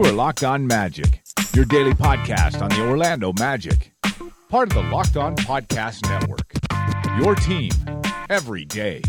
You are Locked On Magic, your daily podcast on the Orlando Magic, part of the Locked On Podcast Network. Your team every day.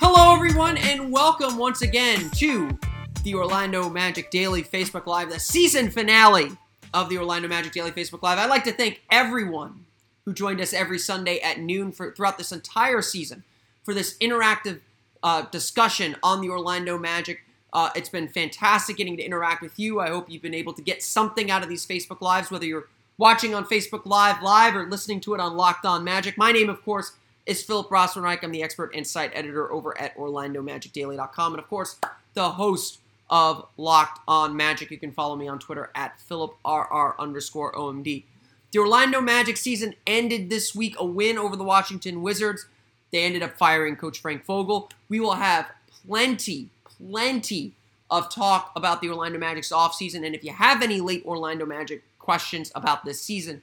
Hello, everyone, and welcome once again to the Orlando Magic Daily Facebook Live, the season finale of the Orlando Magic Daily Facebook Live. I'd like to thank everyone who joined us every Sunday at noon for throughout this entire season for this interactive uh, discussion on the Orlando Magic. Uh, it's been fantastic getting to interact with you. I hope you've been able to get something out of these Facebook Lives, whether you're watching on Facebook Live live or listening to it on Locked On Magic. My name, of course, is Philip Rossman-Reich. I'm the expert and site editor over at OrlandoMagicDaily.com, and of course, the host of Locked On Magic. You can follow me on Twitter at PhilipRR underscore OMD. The Orlando Magic season ended this week, a win over the Washington Wizards. They ended up firing Coach Frank Vogel. We will have plenty, plenty of talk about the Orlando Magic's offseason. And if you have any late Orlando Magic questions about this season,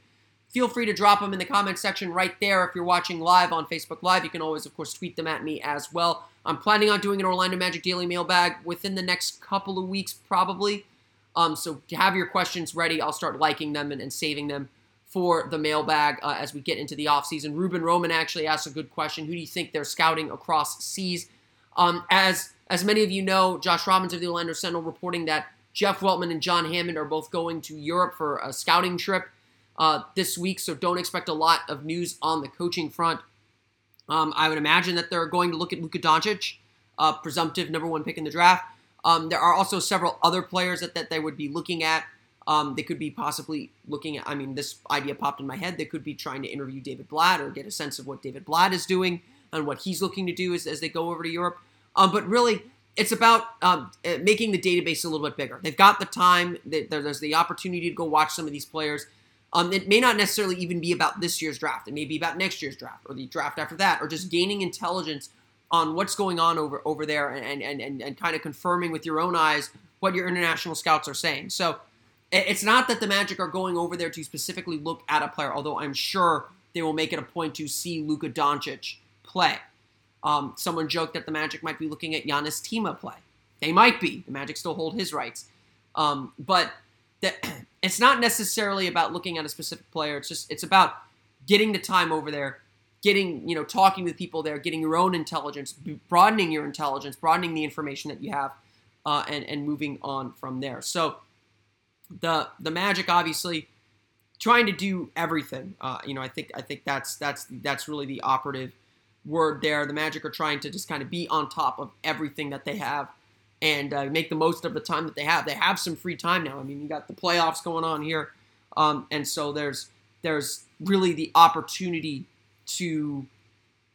feel free to drop them in the comment section right there. If you're watching live on Facebook Live, you can always, of course, tweet them at me as well. I'm planning on doing an Orlando Magic Daily mailbag within the next couple of weeks, probably. Um, so to have your questions ready, I'll start liking them and, and saving them for the mailbag uh, as we get into the offseason. Ruben Roman actually asked a good question. Who do you think they're scouting across seas? Um, as as many of you know, Josh Robbins of the Orlando Sentinel reporting that Jeff Weltman and John Hammond are both going to Europe for a scouting trip uh, this week, so don't expect a lot of news on the coaching front. Um, I would imagine that they're going to look at Luka Doncic, uh, presumptive number one pick in the draft. Um, there are also several other players that, that they would be looking at. Um, they could be possibly looking at, I mean, this idea popped in my head. They could be trying to interview David Blatt or get a sense of what David Blatt is doing and what he's looking to do as, as they go over to Europe. Um, but really, it's about um, eh, making the database a little bit bigger. They've got the time, there's the opportunity to go watch some of these players. Um, it may not necessarily even be about this year's draft. It may be about next year's draft or the draft after that, or just gaining intelligence on what's going on over over there and and, and, and kind of confirming with your own eyes what your international scouts are saying. So it's not that the Magic are going over there to specifically look at a player, although I'm sure they will make it a point to see Luka Doncic play. Um, someone joked that the Magic might be looking at Janis Timma play. They might be. The Magic still hold his rights. Um, but that it's not necessarily about looking at a specific player. It's just it's about getting the time over there, getting you know talking with people there, getting your own intelligence, broadening your intelligence, broadening the information that you have, uh, and and moving on from there. So the the Magic obviously trying to do everything. Uh, you know, I think I think that's that's that's really the operative word there. The Magic are trying to just kind of be on top of everything that they have and uh, make the most of the time that they have. They have some free time now. I mean, you got the playoffs going on here, um, and so there's there's really the opportunity to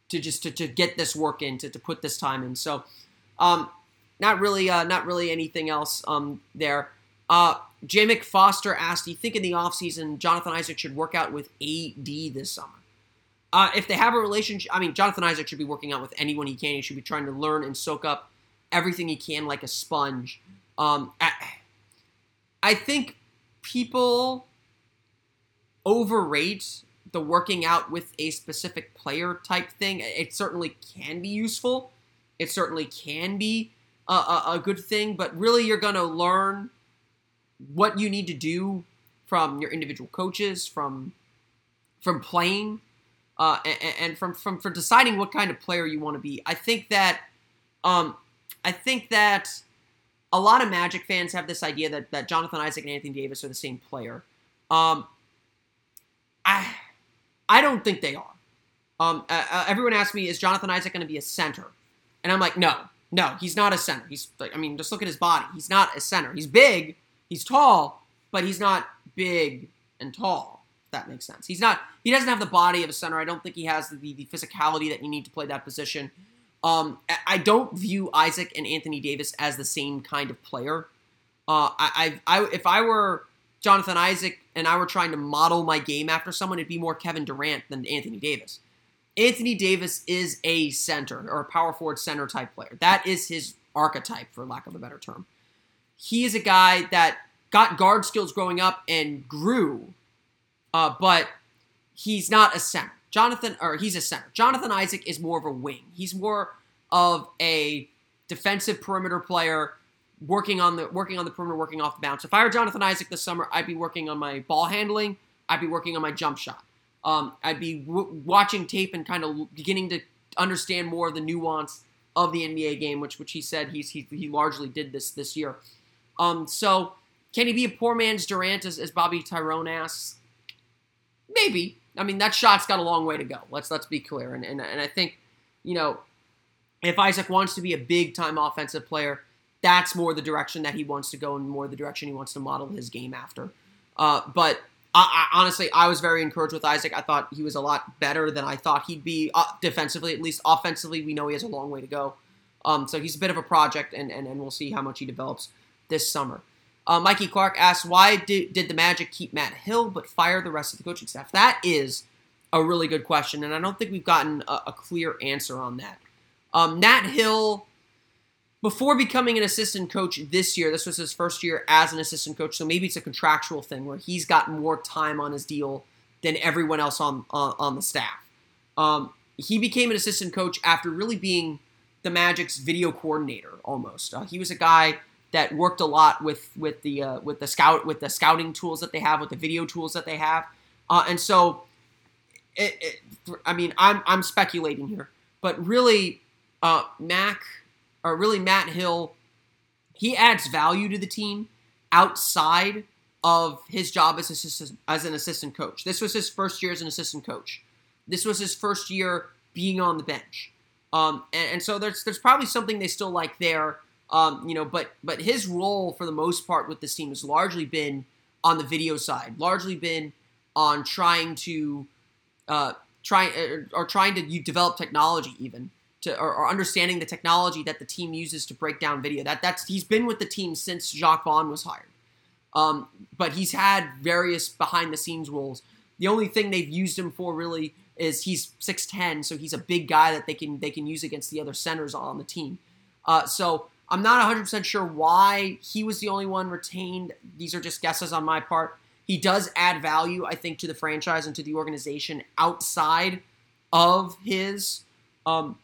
to just to, to get this work in to, to put this time in. So, um, not really uh, not really anything else um, there. Uh, J. McFoster asked, "Do you think in the offseason Jonathan Isaac should work out with AD this summer?" Uh, if they have a relationship, I mean, Jonathan Isaac should be working out with anyone he can. He should be trying to learn and soak up everything he can like a sponge. Um, I, I think people overrate the working out with a specific player type thing. It certainly can be useful. It certainly can be a, a, a good thing, but really you're going to learn what you need to do from your individual coaches, from from playing, uh, and, and, from from for deciding what kind of player you want to be. I think that um, I think that a lot of Magic fans have this idea that, that Jonathan Isaac and Anthony Davis are the same player. Um, I I don't think they are. Um, uh, uh, everyone asks me, is Jonathan Isaac going to be a center? And I'm like, no, no, he's not a center. He's like, I mean, just look at his body. He's not a center. He's big, he's tall, but he's not big and tall. That makes sense. He's not. He doesn't have the body of a center. I don't think he has the, the physicality that you need to play that position. Um, I don't view Isaac and Anthony Davis as the same kind of player. Uh, I, I, I, if I were Jonathan Isaac and I were trying to model my game after someone, it'd be more Kevin Durant than Anthony Davis. Anthony Davis is a center or a power forward center type player. That is his archetype, for lack of a better term. He is a guy that got guard skills growing up and grew, uh, but he's not a center. Jonathan, or he's a center. Jonathan Isaac is more of a wing. He's more of a defensive perimeter player working on the working on the perimeter, working off the bounce. If I were Jonathan Isaac this summer, I'd be working on my ball handling. I'd be working on my jump shot. Um, I'd be w- watching tape and kind of beginning to understand more of the nuance of the NBA game, which which he said he's he, he largely did this this year. Um, so can he be a poor man's Durant, as, as Bobby Tyrone asks? Maybe. I mean, that shot's got a long way to go. Let's let's be clear. And and, and I think, you know, if Isaac wants to be a big time offensive player, that's more the direction that he wants to go and more the direction he wants to model his game after. Uh, but I, I, honestly, I was very encouraged with Isaac. I thought he was a lot better than I thought he'd be uh, defensively. At least offensively, we know he has a long way to go. Um, so he's a bit of a project, and, and, and we'll see how much he develops this summer. Uh, Mikey Clark asks, why did, did the Magic keep Matt Hill but fire the rest of the coaching staff? That is a really good question, and I don't think we've gotten a, a clear answer on that. Um, Matt Hill, before becoming an assistant coach this year, this was his first year as an assistant coach, so maybe it's a contractual thing where he's got more time on his deal than everyone else on on, on the staff. Um, he became an assistant coach after really being the Magic's video coordinator almost. Uh, he was a guy that worked a lot with with the uh, with the scout with the scouting tools that they have, with the video tools that they have, uh, and so. It, it, I mean, I'm I'm speculating here, but really, uh, Mac or really Matt Hill, he adds value to the team outside of his job as assistant as an assistant coach. This was his first year as an assistant coach. This was his first year being on the bench, um, and, and so there's there's probably something they still like there. Um, you know, but but his role for the most part with this team has largely been on the video side, largely been on trying to uh, trying or, or trying to develop technology even to or, or, understanding the technology that the team uses to break down video. That that's he's been with the team since Jacque Vaughn was hired. Um, but he's had various behind the scenes roles. The only thing they've used him for really is he's 6'10, so he's a big guy that they can they can use against the other centers on the team. Uh, so I'm not 100% sure why he was the only one retained. These are just guesses on my part. He does add value, I think, to the franchise and to the organization outside of his um,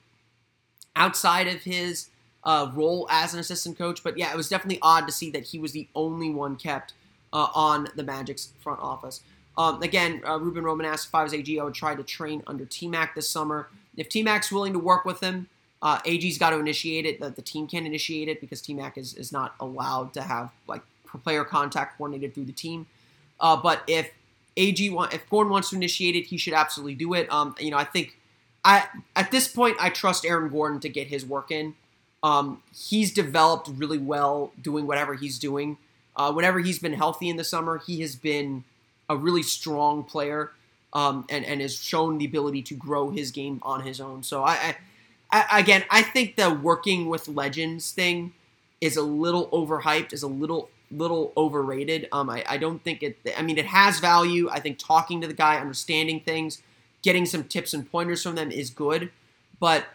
outside of his uh, role as an assistant coach. But yeah, it was definitely odd to see that he was the only one kept uh, on the Magic's front office. Um, again, uh, Ruben Roman asked if I was AG, I would try to train under T Mac this summer. If T Mac's willing to work with him, uh, AG's got to initiate it. The, the team can't initiate it because T Mac is, is not allowed to have like player contact coordinated through the team. Uh, but if AG want, if Gordon wants to initiate it, he should absolutely do it. Um, you know, I think I at this point I trust Aaron Gordon to get his work in. Um, he's developed really well doing whatever he's doing. Uh, whenever he's been healthy in the summer, he has been a really strong player um, and and has shown the ability to grow his game on his own. So I, I, Again I think the working with legends thing is a little overhyped, is a little little overrated. Um, I, I don't think it. I mean, it has value. I think talking to the guy, understanding things, getting some tips and pointers from them is good, but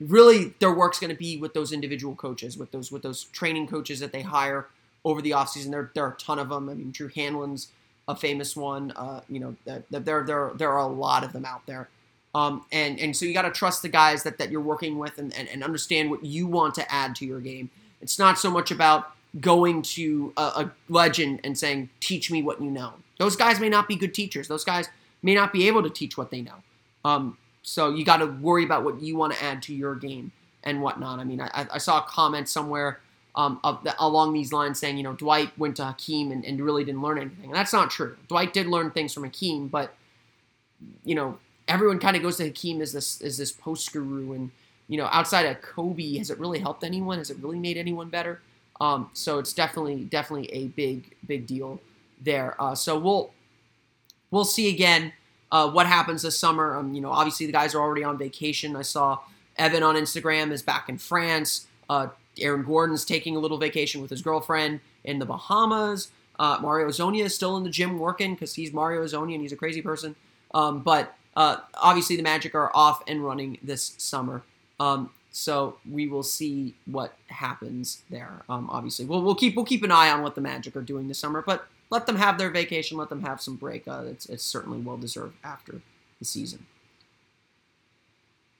really their work's going to be with those individual coaches, with those with those training coaches that they hire over the offseason. There there are a ton of them. I mean, Drew Hanlen's a famous one. Uh, you know, there there there are a lot of them out there. Um, and and so you got to trust the guys that, that you're working with and, and, and understand what you want to add to your game. It's not so much about going to a, a legend and saying, "Teach me what you know." Those guys may not be good teachers. Those guys may not be able to teach what they know. Um, so you got to worry about what you want to add to your game and whatnot. I mean, I, I saw a comment somewhere um, along these lines saying, you know, Dwight went to Hakeem and, and really didn't learn anything. And that's not true. Dwight did learn things from Hakeem, but you know, everyone kind of goes to Hakeem as this as this post guru, and you know, outside of Kobe, has it really helped anyone? Has it really made anyone better? Um, so it's definitely definitely a big big deal there. Uh, so we'll we'll see again uh, what happens this summer. Um, you know, obviously the guys are already on vacation. I saw Evan on Instagram is back in France. Uh, Aaron Gordon's taking a little vacation with his girlfriend in the Bahamas. Uh, Mario Hezonja is still in the gym working because he's Mario Hezonja and he's a crazy person. Um, but uh, obviously the Magic are off and running this summer. Um, so we will see what happens there. Um, obviously, we'll, we'll keep we'll keep an eye on what the Magic are doing this summer. But let them have their vacation, let them have some break. Uh, it's, it's certainly well deserved after the season.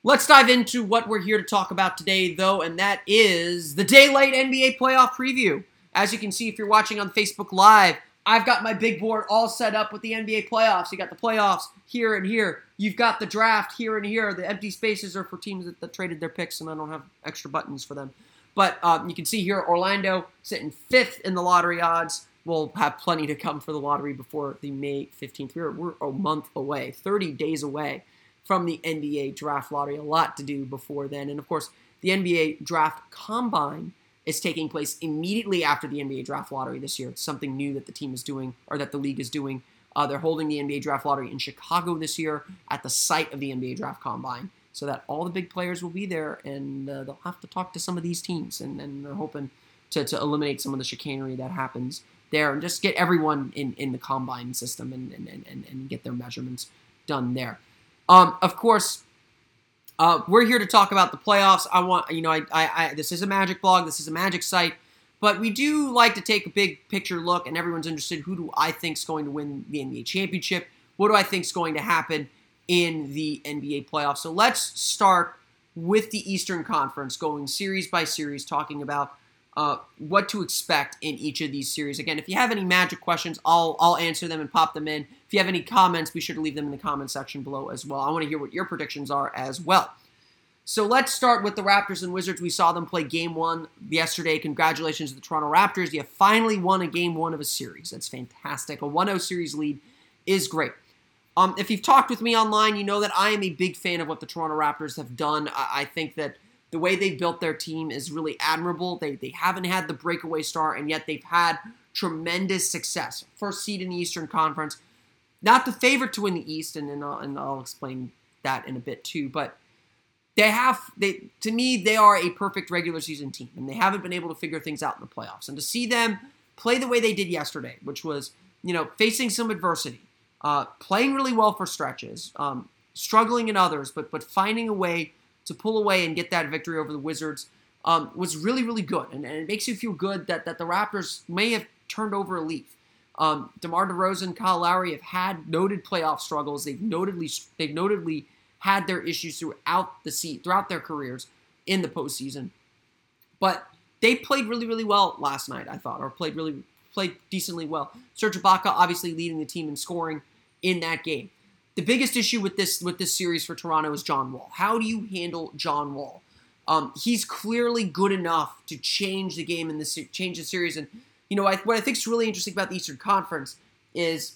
Let's dive into what we're here to talk about today, though, and that is the Daylight NBA playoff preview. As you can see, if you're watching on Facebook Live, I've got my big board all set up with the NBA playoffs. You got the playoffs here and here. You've got the draft here and here. The empty spaces are for teams that, that traded their picks, and I don't have extra buttons for them. But um, you can see here Orlando sitting fifth in the lottery odds. We'll have plenty to come for the lottery before the May 15th. We're, we're a month away, 30 days away from the NBA draft lottery. A lot to do before then. And of course, the NBA draft combine is taking place immediately after the NBA draft lottery this year. It's something new that the team is doing, or that the league is doing. Uh, they're holding the NBA draft lottery in Chicago this year at the site of the NBA draft combine so that all the big players will be there and uh, they'll have to talk to some of these teams. And, and they're hoping to, to eliminate some of the chicanery that happens there and just get everyone in, in the combine system and, and, and, and get their measurements done there. Um, of course, uh, we're here to talk about the playoffs. I want, you know, I, I, I, this is a Magic blog, this is a Magic site, but we do like to take a big picture look, and everyone's interested. Who do I think is going to win the NBA championship? What do I think is going to happen in the NBA playoffs? So let's start with the Eastern Conference, going series by series, talking about uh, what to expect in each of these series. Again, if you have any Magic questions, I'll I'll answer them and pop them in. If you have any comments, be sure to leave them in the comment section below as well. I want to hear what your predictions are as well. So let's start with the Raptors and Wizards. We saw them play game one yesterday. Congratulations to the Toronto Raptors. You have finally won a game one of a series. That's fantastic. A 1 0 series lead is great. Um, if you've talked with me online, you know that I am a big fan of what the Toronto Raptors have done. I, I think that the way they built their team is really admirable. They, they haven't had the breakaway star, and yet they've had tremendous success. First seed in the Eastern Conference. Not the favorite to win the East, and, and, I'll, and I'll explain that in a bit too. But they have, they to me, they are a perfect regular season team, and they haven't been able to figure things out in the playoffs. And to see them play the way they did yesterday, which was, you know, facing some adversity, uh, playing really well for stretches, um, struggling in others, but but finding a way to pull away and get that victory over the Wizards um, was really, really good. And, and, it makes you feel good that, that the Raptors may have turned over a leaf. Um, DeMar DeRozan, Kyle Lowry have had noted playoff struggles. They've notedly they've notedly had their issues throughout the seat throughout their careers in the postseason. But they played really, really well last night. I thought, or played really played decently well. Serge Ibaka obviously leading the team in scoring in that game the biggest issue with this with this series for Toronto is John Wall. How do you handle John Wall? Um, he's clearly good enough to change the game in this change the series. And you know I, what I think is really interesting about the Eastern Conference is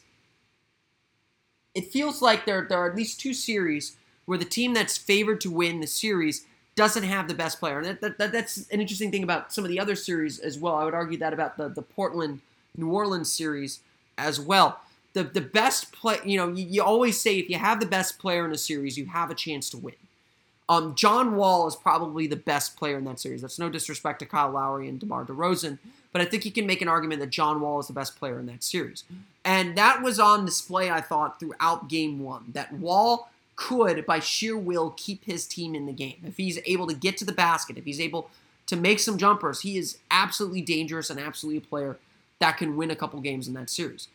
it feels like there there are at least two series where the team that's favored to win the series doesn't have the best player. And that, that, that, that's an interesting thing about some of the other series as well. I would argue that about the the Portland New Orleans series as well the the best play. You know, you, you, always say if you have the best player in a series, you have a chance to win. Um, John Wall is probably the best player in that series. That's no disrespect to Kyle Lowry and DeMar DeRozan, but I think you can make an argument that John Wall is the best player in that series. And that was on display, I thought, throughout game one. That Wall could, by sheer will, keep his team in the game. If he's able to get to the basket, if he's able to make some jumpers, he is absolutely dangerous and absolutely a player that can win a couple games in that series.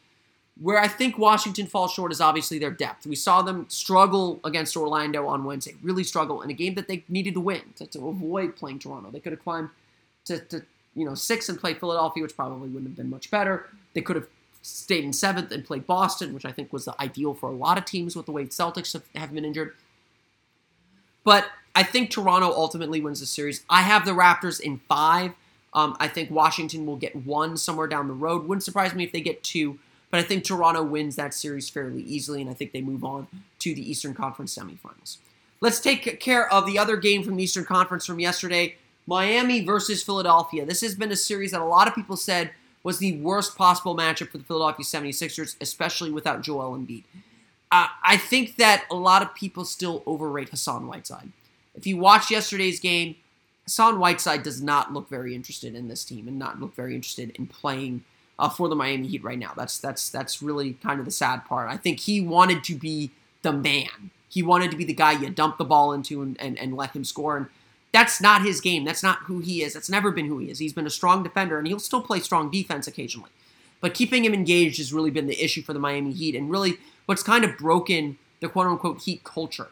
Where I think Washington falls short is obviously their depth. We saw them struggle against Orlando on Wednesday, really struggle in a game that they needed to win to, to avoid playing Toronto. They could have climbed to, to you know six and played Philadelphia, which probably wouldn't have been much better. They could have stayed in seventh and played Boston, which I think was the ideal for a lot of teams with the way Celtics have, have been injured. But I think Toronto ultimately wins the series. I have the Raptors in five. Um, I think Washington will get one somewhere down the road. Wouldn't surprise me if they get two. But I think Toronto wins that series fairly easily, and I think they move on to the Eastern Conference semifinals. Let's take care of the other game from the Eastern Conference from yesterday Miami versus Philadelphia. This has been a series that a lot of people said was the worst possible matchup for the Philadelphia 76ers, especially without Joel Embiid. Uh, I think that a lot of people still overrate Hassan Whiteside. If you watch yesterday's game, Hassan Whiteside does not look very interested in this team and not look very interested in playing uh, for the Miami Heat right now. That's that's that's really kind of the sad part. I think he wanted to be the man. He wanted to be the guy you dump the ball into and, and, and let him score. And that's not his game. That's not who he is. That's never been who he is. He's been a strong defender and he'll still play strong defense occasionally. But keeping him engaged has really been the issue for the Miami Heat and really what's kind of broken the quote unquote Heat culture.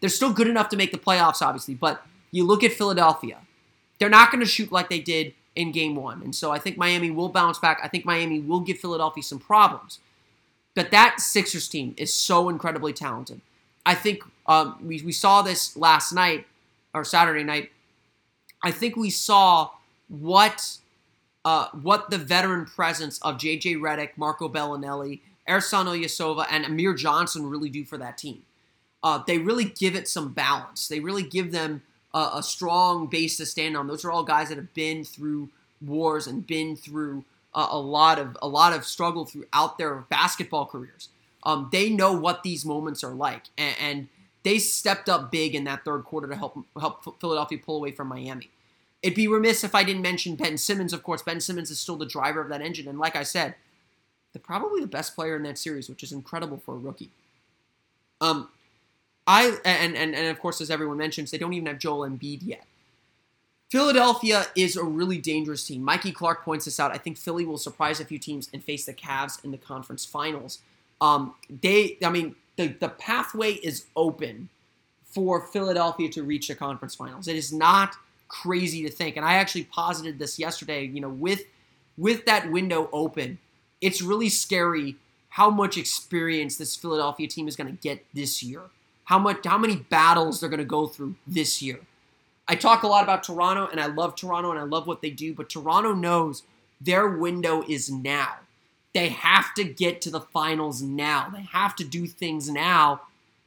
They're still good enough to make the playoffs, obviously, but you look at Philadelphia. They're not going to shoot like they did in game one. And so I think Miami will bounce back. I think Miami will give Philadelphia some problems. But that Sixers team is so incredibly talented. I think um, we, we saw this last night or Saturday night. I think we saw what uh, what the veteran presence of JJ Redick, Marco Belinelli, Ersan Ilyasova, and Amir Johnson really do for that team. Uh, they really give it some balance. They really give them a, a, strong base to stand on. Those are all guys that have been through wars and been through uh, a lot of a lot of struggle throughout their basketball careers. Um, they know what these moments are like, and, and they stepped up big in that third quarter to help help Philadelphia pull away from Miami. It'd be remiss if I didn't mention Ben Simmons. Of course, Ben Simmons is still the driver of that engine, and like I said, the probably the best player in that series, which is incredible for a rookie. Um, I and and and of course, as everyone mentions, they don't even have Joel Embiid yet. Philadelphia is a really dangerous team. Mikey Clark points this out. I think Philly will surprise a few teams and face the Cavs in the conference finals. Um, they, I mean, the the pathway is open for Philadelphia to reach the conference finals. It is not crazy to think, and I actually posited this yesterday. You know, with with that window open, it's really scary how much experience this Philadelphia team is going to get this year how much how many battles they're going to go through this year. I talk a lot about Toronto and I love Toronto and I love what they do, but Toronto knows their window is now. They have to get to the finals now. They have to do things now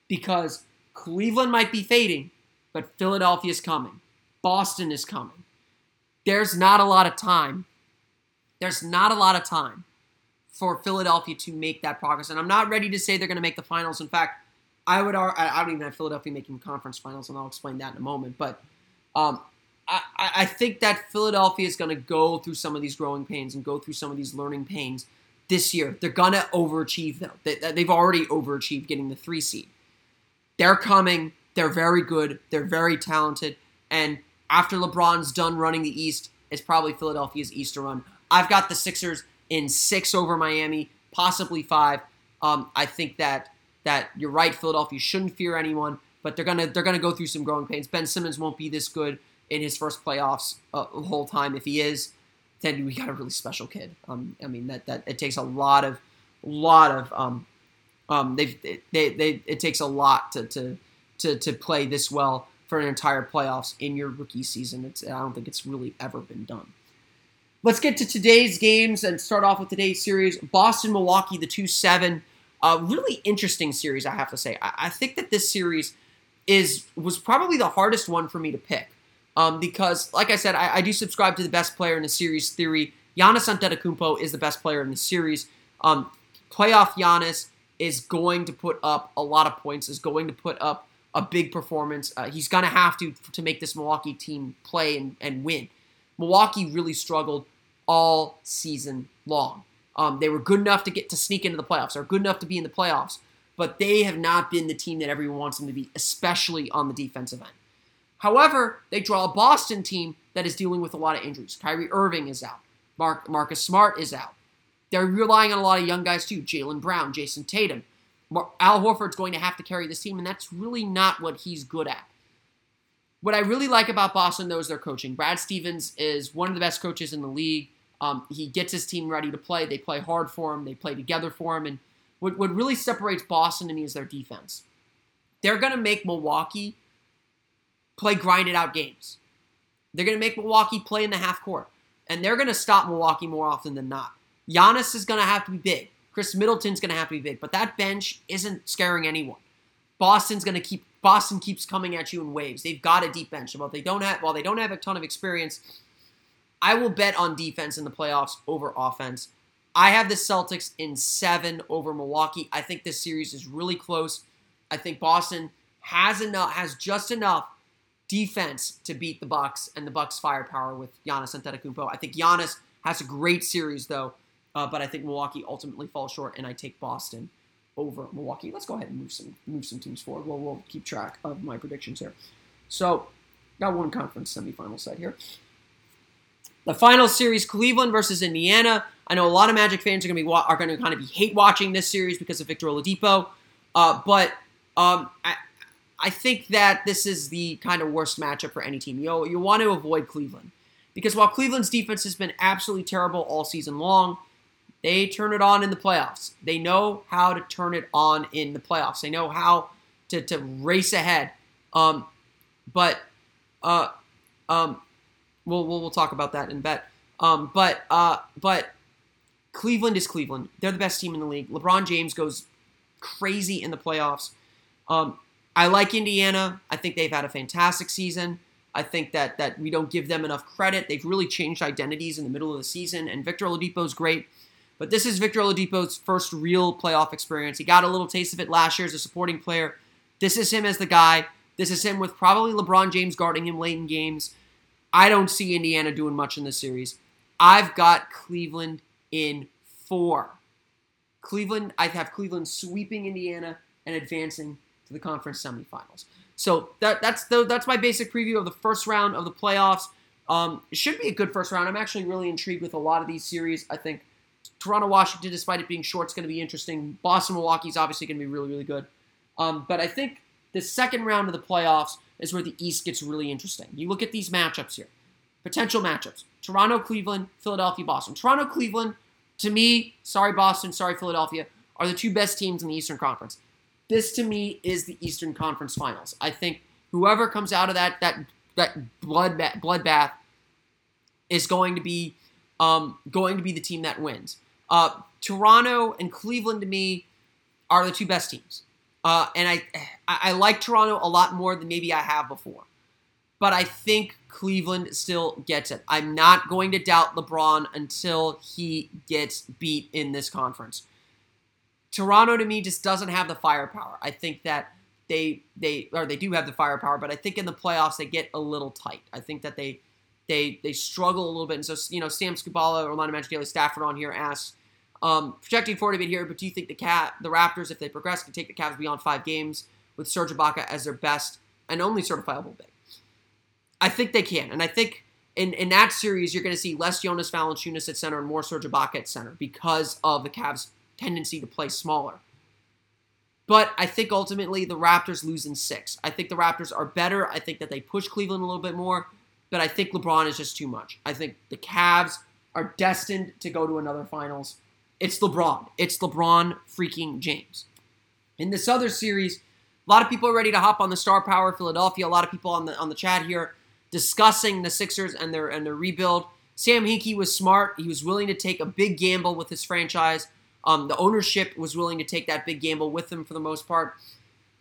because Cleveland might be fading, but Philadelphia is coming. Boston is coming. There's not a lot of time. There's not a lot of time for Philadelphia to make that progress. And I'm not ready to say they're going to make the finals. In fact, I would. I don't even have Philadelphia making conference finals, and I'll explain that in a moment. But um, I, I think that Philadelphia is going to go through some of these growing pains and go through some of these learning pains this year. They're going to overachieve, though. They, they've already overachieved getting the three seed. They're coming. They're very good. They're very talented. And after LeBron's done running the East, it's probably Philadelphia's East to run. I've got the Sixers in six over Miami, possibly five. Um, I think that that you're right, Philadelphia shouldn't fear anyone, but they're gonna they're gonna go through some growing pains. Ben Simmons won't be this good in his first playoffs uh, whole time. If he is, then we got a really special kid. Um, I mean that that it takes a lot of lot of um, um, they they they it takes a lot to to to to play this well for an entire playoffs in your rookie season. It's I don't think it's really ever been done. Let's get to today's games and start off with today's series. Boston Milwaukee, the two seven. A really interesting series, I have to say. I, I think that this series is was probably the hardest one for me to pick um, because, like I said, I, I, do subscribe to the best player in the series theory. Giannis Antetokounmpo is the best player in the series. Um, playoff Giannis is going to put up a lot of points. Is going to put up a big performance. Uh, he's going to have to to make this Milwaukee team play and, and win. Milwaukee really struggled all season long. Um, they were good enough to get to sneak into the playoffs. They're good enough to be in the playoffs, but they have not been the team that everyone wants them to be, especially on the defensive end. However, they draw a Boston team that is dealing with a lot of injuries. Kyrie Irving is out. Mark, Marcus Smart is out. They're relying on a lot of young guys too. Jaylen Brown, Jayson Tatum. Al Horford's going to have to carry this team, and that's really not what he's good at. What I really like about Boston, though, is their coaching. Brad Stevens is one of the best coaches in the league. Um, he gets his team ready to play. They play hard for him. They play together for him. And what, what really separates Boston to me is their defense. They're going to make Milwaukee play grinded out games. They're going to make Milwaukee play in the half court. And they're going to stop Milwaukee more often than not. Giannis is going to have to be big. Khris Middleton's going to have to be big. But that bench isn't scaring anyone. Boston's going to keep Boston keeps coming at you in waves. They've got a deep bench. While they don't have while they don't have a ton of experience, I will bet on defense in the playoffs over offense. I have the Celtics in seven over Milwaukee. I think this series is really close. I think Boston has enough, has just enough defense to beat the Bucks and the Bucks' firepower with Giannis Antetokounmpo. I think Giannis has a great series though, uh, but I think Milwaukee ultimately falls short, and I take Boston over Milwaukee. Let's go ahead and move some move some teams forward. We'll, we'll keep track of my predictions here. So, got one conference semifinal set here. The final series, Cleveland versus Indiana. I know a lot of Magic fans are going to be are going to kind of be hate watching this series because of Victor Oladipo, uh, but um, I, I think that this is the kind of worst matchup for any team. You you want to avoid Cleveland because while Cleveland's defense has been absolutely terrible all season long, they turn it on in the playoffs. They know how to turn it on in the playoffs. They know how to, to race ahead. Um, but uh, um, we'll, we'll we'll talk about that in bet. Um, but uh, but Cleveland is Cleveland. They're the best team in the league. LeBron James goes crazy in the playoffs. Um, I like Indiana. I think they've had a fantastic season. I think that that we don't give them enough credit. They've really changed identities in the middle of the season, and Victor Oladipo's great. But this is Victor Oladipo's first real playoff experience. He got a little taste of it last year as a supporting player. This is him as the guy. This is him with probably LeBron James guarding him late in games. I don't see Indiana doing much in this series. I've got Cleveland in four. Cleveland, I have Cleveland sweeping Indiana and advancing to the conference semifinals. So that, that's the, that's my basic preview of the first round of the playoffs. Um, it should be a good first round. I'm actually really intrigued with a lot of these series. I think Toronto, Washington, despite it being short, is going to be interesting. Boston, Milwaukee is obviously going to be really, really good. Um, but I think the second round of the playoffs is where the East gets really interesting. You look at these matchups here, potential matchups: Toronto, Cleveland, Philadelphia, Boston. Toronto, Cleveland, to me, sorry Boston, sorry Philadelphia, are the two best teams in the Eastern Conference. This to me is the Eastern Conference Finals. I think whoever comes out of that that that blood bloodbath is going to be um, going to be the team that wins. Uh, Toronto and Cleveland to me are the two best teams, uh, and I I like Toronto a lot more than maybe I have before. But I think Cleveland still gets it. I'm not going to doubt LeBron until he gets beat in this conference. Toronto to me just doesn't have the firepower. I think that they they or they do have the firepower, but I think in the playoffs they get a little tight. I think that they they they struggle a little bit. And so you know, Sam Scubala, Orlando Magic Daily Stafford on here asks, um, projecting forward a bit here, but do you think the cat the Raptors, if they progress, can take the Cavs beyond five games with Serge Ibaka as their best and only certifiable big? I think they can, and I think in, in that series you're going to see less Jonas Valanciunas at center and more Serge Ibaka at center because of the Cavs' tendency to play smaller. But I think ultimately the Raptors lose in six. I think the Raptors are better. I think that they push Cleveland a little bit more but I think LeBron is just too much. I think the Cavs are destined to go to another finals. It's LeBron. It's LeBron freaking James. In this other series, a lot of people are ready to hop on the star power Philadelphia. A lot of people on the on the chat here discussing the Sixers and their and their rebuild. Sam Hinkie was smart. He was willing to take a big gamble with his franchise. Um, the ownership was willing to take that big gamble with him for the most part.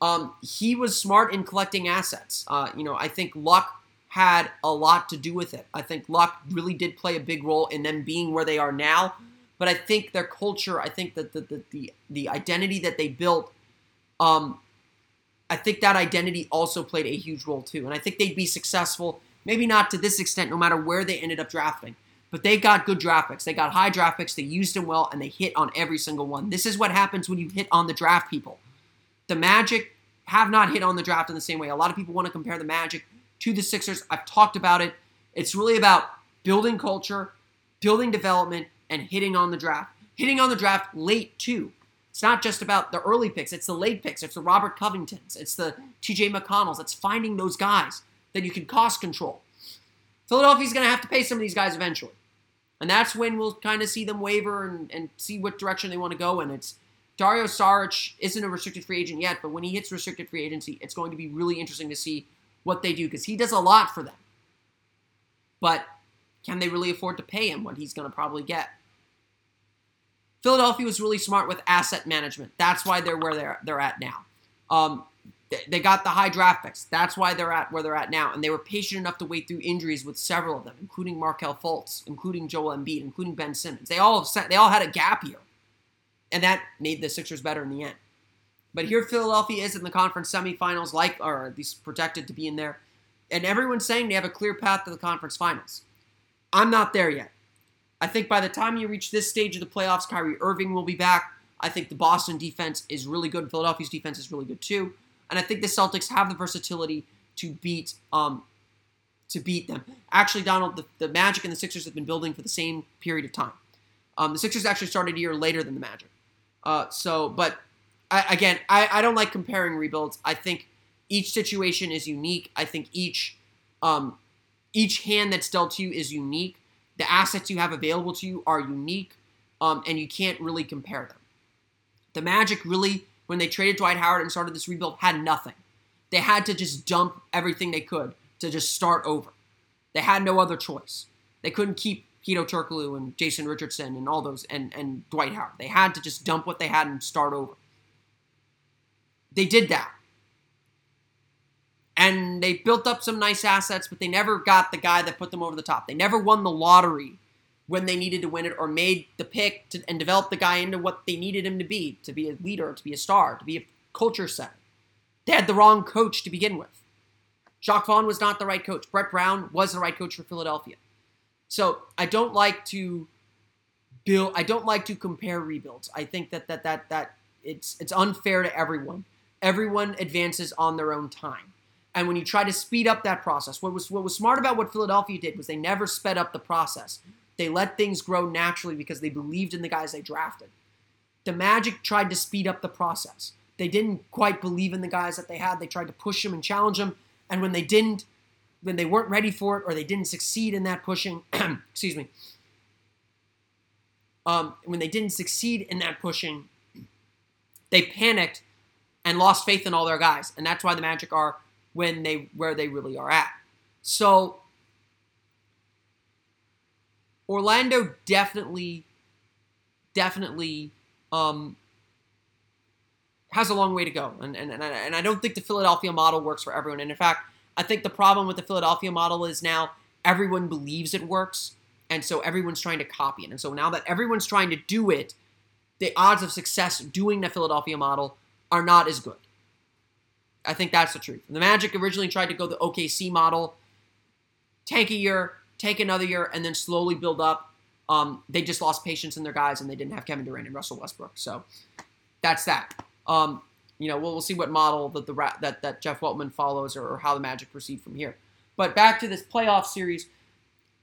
Um, he was smart in collecting assets. Uh, you know, I think Luck had a lot to do with it. I think luck really did play a big role in them being where they are now. But I think their culture, I think that the the, the, the identity that they built, um, I think that identity also played a huge role too. And I think they'd be successful, maybe not to this extent, no matter where they ended up drafting. But they got good draft picks. They got high draft picks. They used them well, and they hit on every single one. This is what happens when you hit on the draft people. The Magic have not hit on the draft in the same way. A lot of people want to compare the Magic to the Sixers. I've talked about it. It's really about building culture, building development, and hitting on the draft. Hitting on the draft late, too. It's not just about the early picks, it's the late picks. It's the Robert Covingtons, it's the TJ McConnells. It's finding those guys that you can cost control. Philadelphia's going to have to pay some of these guys eventually. And that's when we'll kind of see them waver and, and see what direction they want to go in. It's Dario Saric isn't a restricted free agent yet, but when he hits restricted free agency, it's going to be really interesting to see what they do because he does a lot for them. But can they really afford to pay him what he's going to probably get? Philadelphia was really smart with asset management. That's why they're where they're they're at now. Um, they, they got the high draft picks. That's why they're at where they're at now. And they were patient enough to wait through injuries with several of them, including Markelle Fultz, including Joel Embiid, including Ben Simmons. They all they all had a gap year, and that made the Sixers better in the end. But here Philadelphia is in the conference semifinals, like or at least to be in there. And everyone's saying they have a clear path to the conference finals. I'm not there yet. I think by the time you reach this stage of the playoffs, Kyrie Irving will be back. I think the Boston defense is really good. Philadelphia's defense is really good too. And I think the Celtics have the versatility to beat um, to beat them. Actually, Donald, the, the Magic and the Sixers have been building for the same period of time. Um, the Sixers actually started a year later than the Magic. Uh, so, but I, again, I, I don't like comparing rebuilds. I think each situation is unique. I think each um, each hand that's dealt to you is unique. The assets you have available to you are unique, um, and you can't really compare them. The Magic really, when they traded Dwight Howard and started this rebuild, had nothing. They had to just dump everything they could to just start over. They had no other choice. They couldn't keep Hedo Turkoglu and Jason Richardson and all those and, and Dwight Howard. They had to just dump what they had and start over. They did that. And they built up some nice assets, but they never got the guy that put them over the top. They never won the lottery when they needed to win it or made the pick to, and developed the guy into what they needed him to be to be a leader, to be a star, to be a culture setter. They had the wrong coach to begin with. Jacque Vaughn was not the right coach. Brett Brown was the right coach for Philadelphia. So I don't like to build. I don't like to compare rebuilds. I think that that that that it's it's unfair to everyone. Everyone advances on their own time. And when you try to speed up that process, what was what was smart about what Philadelphia did was they never sped up the process. They let things grow naturally because they believed in the guys they drafted. The Magic tried to speed up the process. They didn't quite believe in the guys that they had. They tried to push them and challenge them. And when they didn't, when they weren't ready for it or they didn't succeed in that pushing, excuse me, um, when they didn't succeed in that pushing, they panicked and lost faith in all their guys. And that's why the Magic are when they where they really are at. So Orlando definitely, definitely um, has a long way to go. And, and, and, I, and I don't think the Philadelphia model works for everyone. And in fact, I think the problem with the Philadelphia model is now everyone believes it works. And so everyone's trying to copy it. And so now that everyone's trying to do it, the odds of success doing the Philadelphia model are not as good. I think that's the truth. The Magic originally tried to go the OKC model, tank a year, tank another year, and then slowly build up. Um, they just lost patience in their guys, and they didn't have Kevin Durant and Russell Westbrook. So that's that. Um, you know, we'll, we'll see what model that the that that Jeff Weltman follows, or, or how the Magic proceed from here. But back to this playoff series.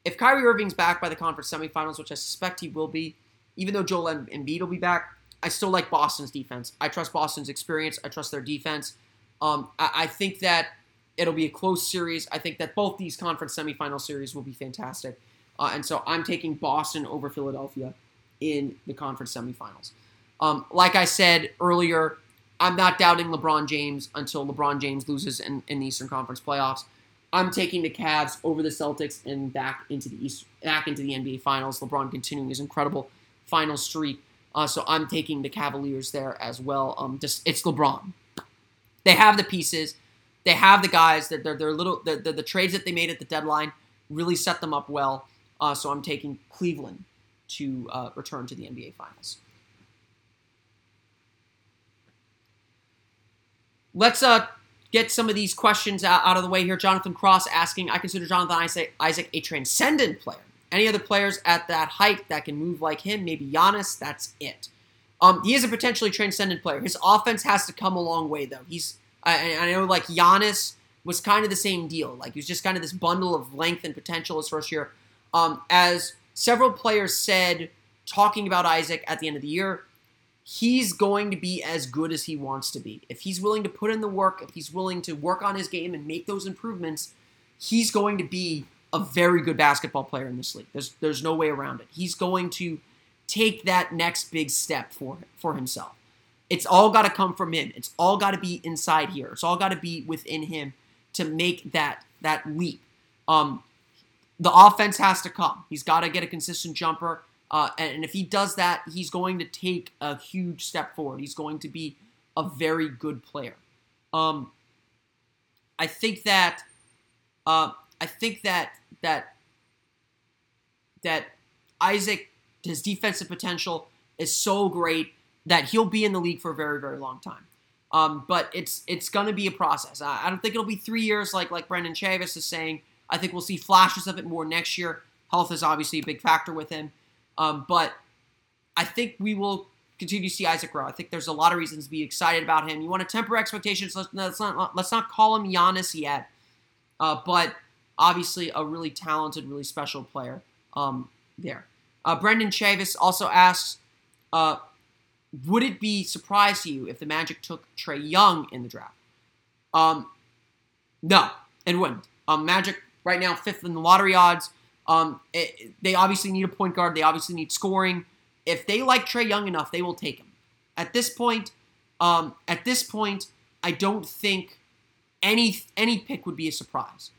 If Kyrie Irving's back by the conference semifinals, which I suspect he will be, even though Joel Embiid will be back, I still like Boston's defense. I trust Boston's experience. I trust their defense. Um, I, I, think that it'll be a close series. I think that both these conference semifinal series will be fantastic. Uh, and so I'm taking Boston over Philadelphia in the conference semifinals. Um, like I said earlier, I'm not doubting LeBron James until LeBron James loses in, in the Eastern Conference playoffs. I'm taking the Cavs over the Celtics and back into the East, back into the NBA Finals. LeBron continuing his incredible final streak. Uh, so I'm taking the Cavaliers there as well. Um, just it's LeBron. They have the pieces. They have the guys. That they're, they're little. The, trades that they made at the deadline really set them up well. Uh, so I'm taking Cleveland to uh, return to the NBA Finals. Let's uh, get some of these questions out, of the way here. Jonathan Cross asking, I consider Jonathan Isaac a transcendent player. Any other players at that height that can move like him? Maybe Giannis. That's it. Um, he is a potentially transcendent player. His offense has to come a long way, though. He's I, I know like Giannis was kind of the same deal. Like he was just kind of this bundle of length and potential his first year. Um, as several players said, talking about Isaac at the end of the year, he's going to be as good as he wants to be. If he's willing to put in the work, if he's willing to work on his game and make those improvements, he's going to be a very good basketball player in this league. There's there's no way around it. He's going to take that next big step for for himself. It's all got to come from him. It's all got to be inside here. It's all got to be within him to make that that leap. Um, the offense has to come. He's got to get a consistent jumper, uh, and if he does that, he's going to take a huge step forward. He's going to be a very good player. Um, I think that uh, I think that that that Isaac, his defensive potential is so great that he'll be in the league for a very, very long time. Um, but it's it's going to be a process. I, I, don't think it'll be three years like like Brendan Chavis is saying. I think we'll see flashes of it more next year. Health is obviously a big factor with him, um, but I think we will continue to see Isaac grow. I think there's a lot of reasons to be excited about him. You want to temper expectations. Let's, let's not let's not call him Giannis yet, uh, but obviously a really talented, really special player um, there. Uh, Brendan Chavis also asks, uh, would it be surprise to you if the Magic took Trae Young in the draft? Um, No, it wouldn't. Um, Magic right now fifth in the lottery odds. Um, it, they obviously need a point guard. They obviously need scoring. If they like Trae Young enough, they will take him. At this point, um, at this point, I don't think any any pick would be a surprise.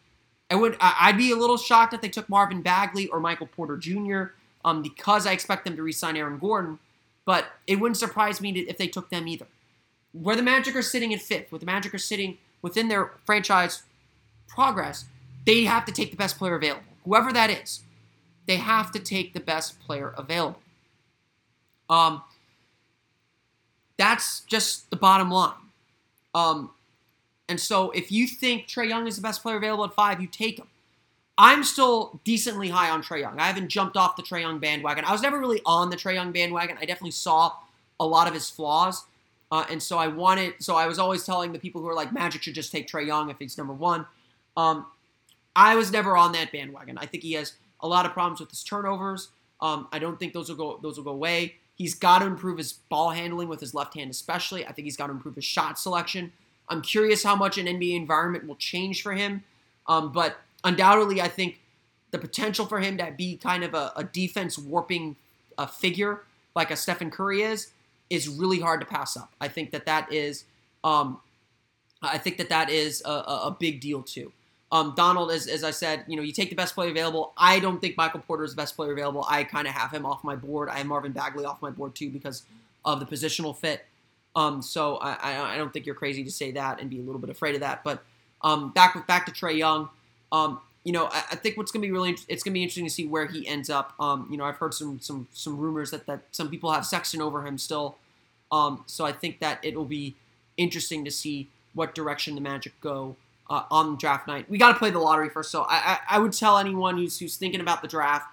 I would I'd be a little shocked if they took Marvin Bagley or Michael Porter Jr. Um, because I expect them to re-sign Aaron Gordon, but it wouldn't surprise me if they took them either. Where the Magic are sitting at fifth, where the Magic are sitting within their franchise progress, they have to take the best player available, whoever that is. They have to take the best player available. Um, that's just the bottom line. Um, and so if you think Trae Young is the best player available at five, you take him. I'm still decently high on Trae Young. I haven't jumped off the Trae Young bandwagon. I was never really on the Trae Young bandwagon. I definitely saw a lot of his flaws. Uh, and so I wanted, so I was always telling the people who are like, Magic should just take Trae Young if he's number one. Um, I was never on that bandwagon. I think he has a lot of problems with his turnovers. Um, I don't think those will go those will go away. He's got to improve his ball handling with his left hand, especially. I think he's got to improve his shot selection. I'm curious how much an NBA environment will change for him. Um, but undoubtedly, I think the potential for him to be kind of a, a defense warping uh, figure like a Stephen Curry is is really hard to pass up. I think that that is, um, I think that that is a, a big deal too. Um, Donald, as, as I said, you know, you take the best player available. I don't think Michael Porter is the best player available. I kind of have him off my board. I have Marvin Bagley off my board too because of the positional fit. Um, so I, I don't think you're crazy to say that and be a little bit afraid of that. But um, back back to Trae Young. Um, you know, I, I, think what's going to be really it's going to be interesting to see where he ends up. Um, you know, I've heard some some some rumors that that some people have Sexton over him still. Um, so I think that it will be interesting to see what direction the Magic go uh, on draft night. We got to play the lottery first. So I, I, I would tell anyone who's who's thinking about the draft,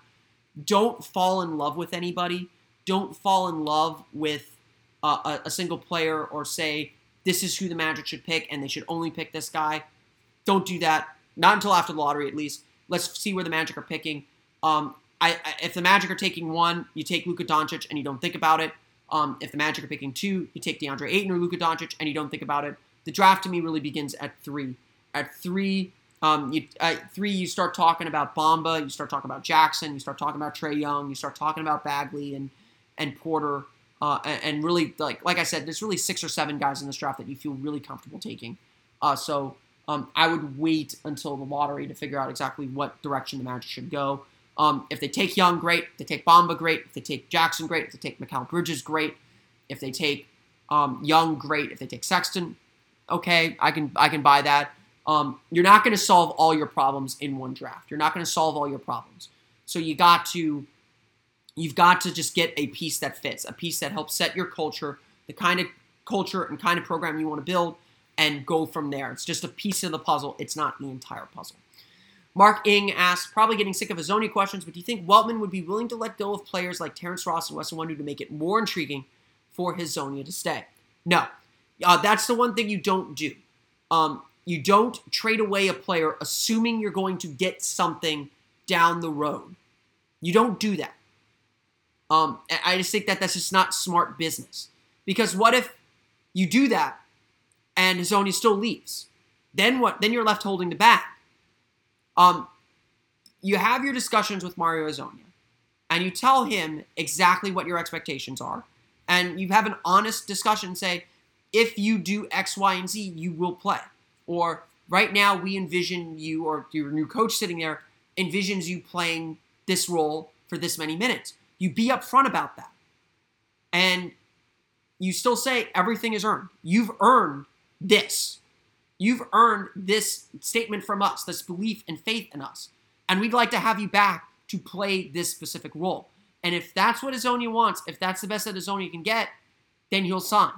don't fall in love with anybody. Don't fall in love with uh, a, a single player or say this is who the Magic should pick and they should only pick this guy. Don't do that. Not until after the lottery, at least. Let's see where the Magic are picking. Um, I, I, if the Magic are taking one, you take Luka Doncic and you don't think about it. Um, if the Magic are picking two, you take DeAndre Ayton or Luka Doncic and you don't think about it. The draft to me really begins at three. At three, um, you, at three, you start talking about Bamba, you start talking about Jackson, you start talking about Trae Young, you start talking about Bagley and and Porter, uh, and, and, really like like I said, there's really six or seven guys in this draft that you feel really comfortable taking. Uh, so um, I would wait until the lottery to figure out exactly what direction the Magic should go. Um, if they take Young, great. If they take Bamba, great. If they take Jackson, great. If they take Mikal Bridges, great. If they take um, Young, great. If they take Sexton, okay, I can I can buy that. Um, you're not going to solve all your problems in one draft. You're not going to solve all your problems. So you got to you've got to just get a piece that fits, a piece that helps set your culture, the kind of culture and kind of program you want to build, and go from there. It's just a piece of the puzzle. It's not the entire puzzle. Mark Ing asks, probably getting sick of Hezonja questions, but do you think Weltman would be willing to let go of players like Terrence Ross and Wes Iwundu to make it more intriguing for Hezonja to stay? No. Uh, that's the one thing you don't do. Um, you don't trade away a player assuming you're going to get something down the road. You don't do that. Um, I just think that that's just not smart business. Because what if you do that and Hezonja still leaves? Then what? Then you're left holding the bag. Um, you have your discussions with Mario Hezonja, and you tell him exactly what your expectations are, and you have an honest discussion. Say, if you do X, Y, and Z, you will play. Or right now, we envision you, or your new coach sitting there, envisions you playing this role for this many minutes. You be upfront about that. And you still say everything is earned. You've earned this. You've earned this statement from us, this belief and faith in us. And we'd like to have you back to play this specific role. And if that's what Hezonja wants, if that's the best that Hezonja can get, then he'll sign.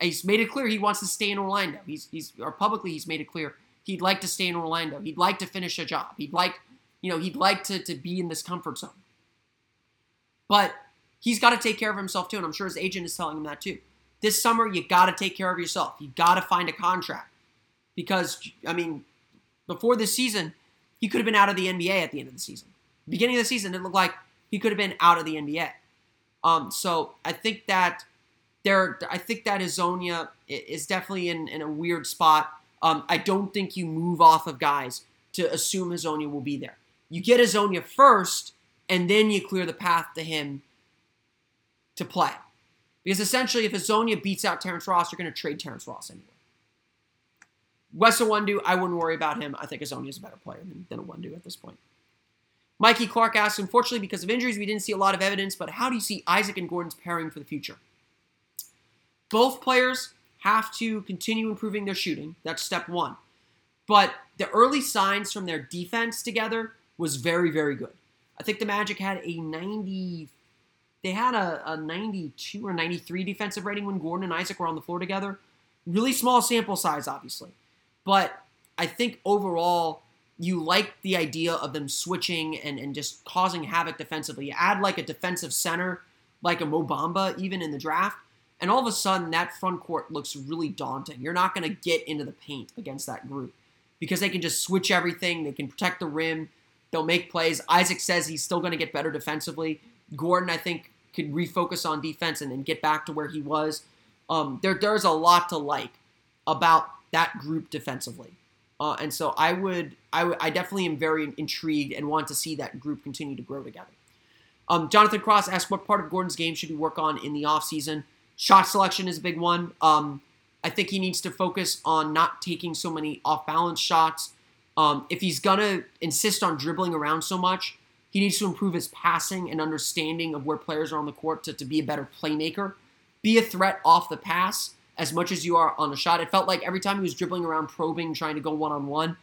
He's made it clear he wants to stay in Orlando. He's, he's or publicly he's made it clear he'd like to stay in Orlando. He'd like to finish a job. He'd like, you know, he'd like to, to be in this comfort zone. But he's got to take care of himself too, and I'm sure his agent is telling him that too. This summer, you got to take care of yourself. You got to find a contract because I mean, before this season, he could have been out of the NBA at the end of the season. Beginning of the season, it looked like he could have been out of the NBA. Um, so I think that there, I think that Hezonja is definitely in, in a weird spot. Um, I don't think you move off of guys to assume Hezonja will be there. You get Hezonja first, and then you clear the path to him to play. Because essentially, if Hezonja beats out Terrence Ross, you're going to trade Terrence Ross anyway. Wes Iwundu, I wouldn't worry about him. I think Hezonja is a better player than, than Iwundu at this point. Mikey Clark asks, unfortunately, because of injuries, we didn't see a lot of evidence, but how do you see Isaac and Gordon's pairing for the future? Both players have to continue improving their shooting. That's step one. But the early signs from their defense together was very, very good. I think the Magic had a 90, they had a, a 92 or 93 defensive rating when Gordon and Isaac were on the floor together. Really small sample size, obviously. But I think overall, you like the idea of them switching and, and just causing havoc defensively. You add like a defensive center, like a Mo Bamba, even in the draft, and all of a sudden that front court looks really daunting. You're not going to get into the paint against that group because they can just switch everything. They can protect the rim. They'll make plays. Isaac says he's still going to get better defensively. Gordon, I think, could refocus on defense and then get back to where he was. Um, there, there's a lot to like about that group defensively. Uh, and so I would, I, w- I definitely am very intrigued and want to see that group continue to grow together. Um, Jonathan Cross asked, what part of Gordon's game should he work on in the offseason? Shot selection is a big one. Um, I think he needs to focus on not taking so many off balance shots. Um, if he's going to insist on dribbling around so much, he needs to improve his passing and understanding of where players are on the court to, to be a better playmaker. Be a threat off the pass as much as you are on a shot. It felt like every time he was dribbling around, probing, trying to go one on one,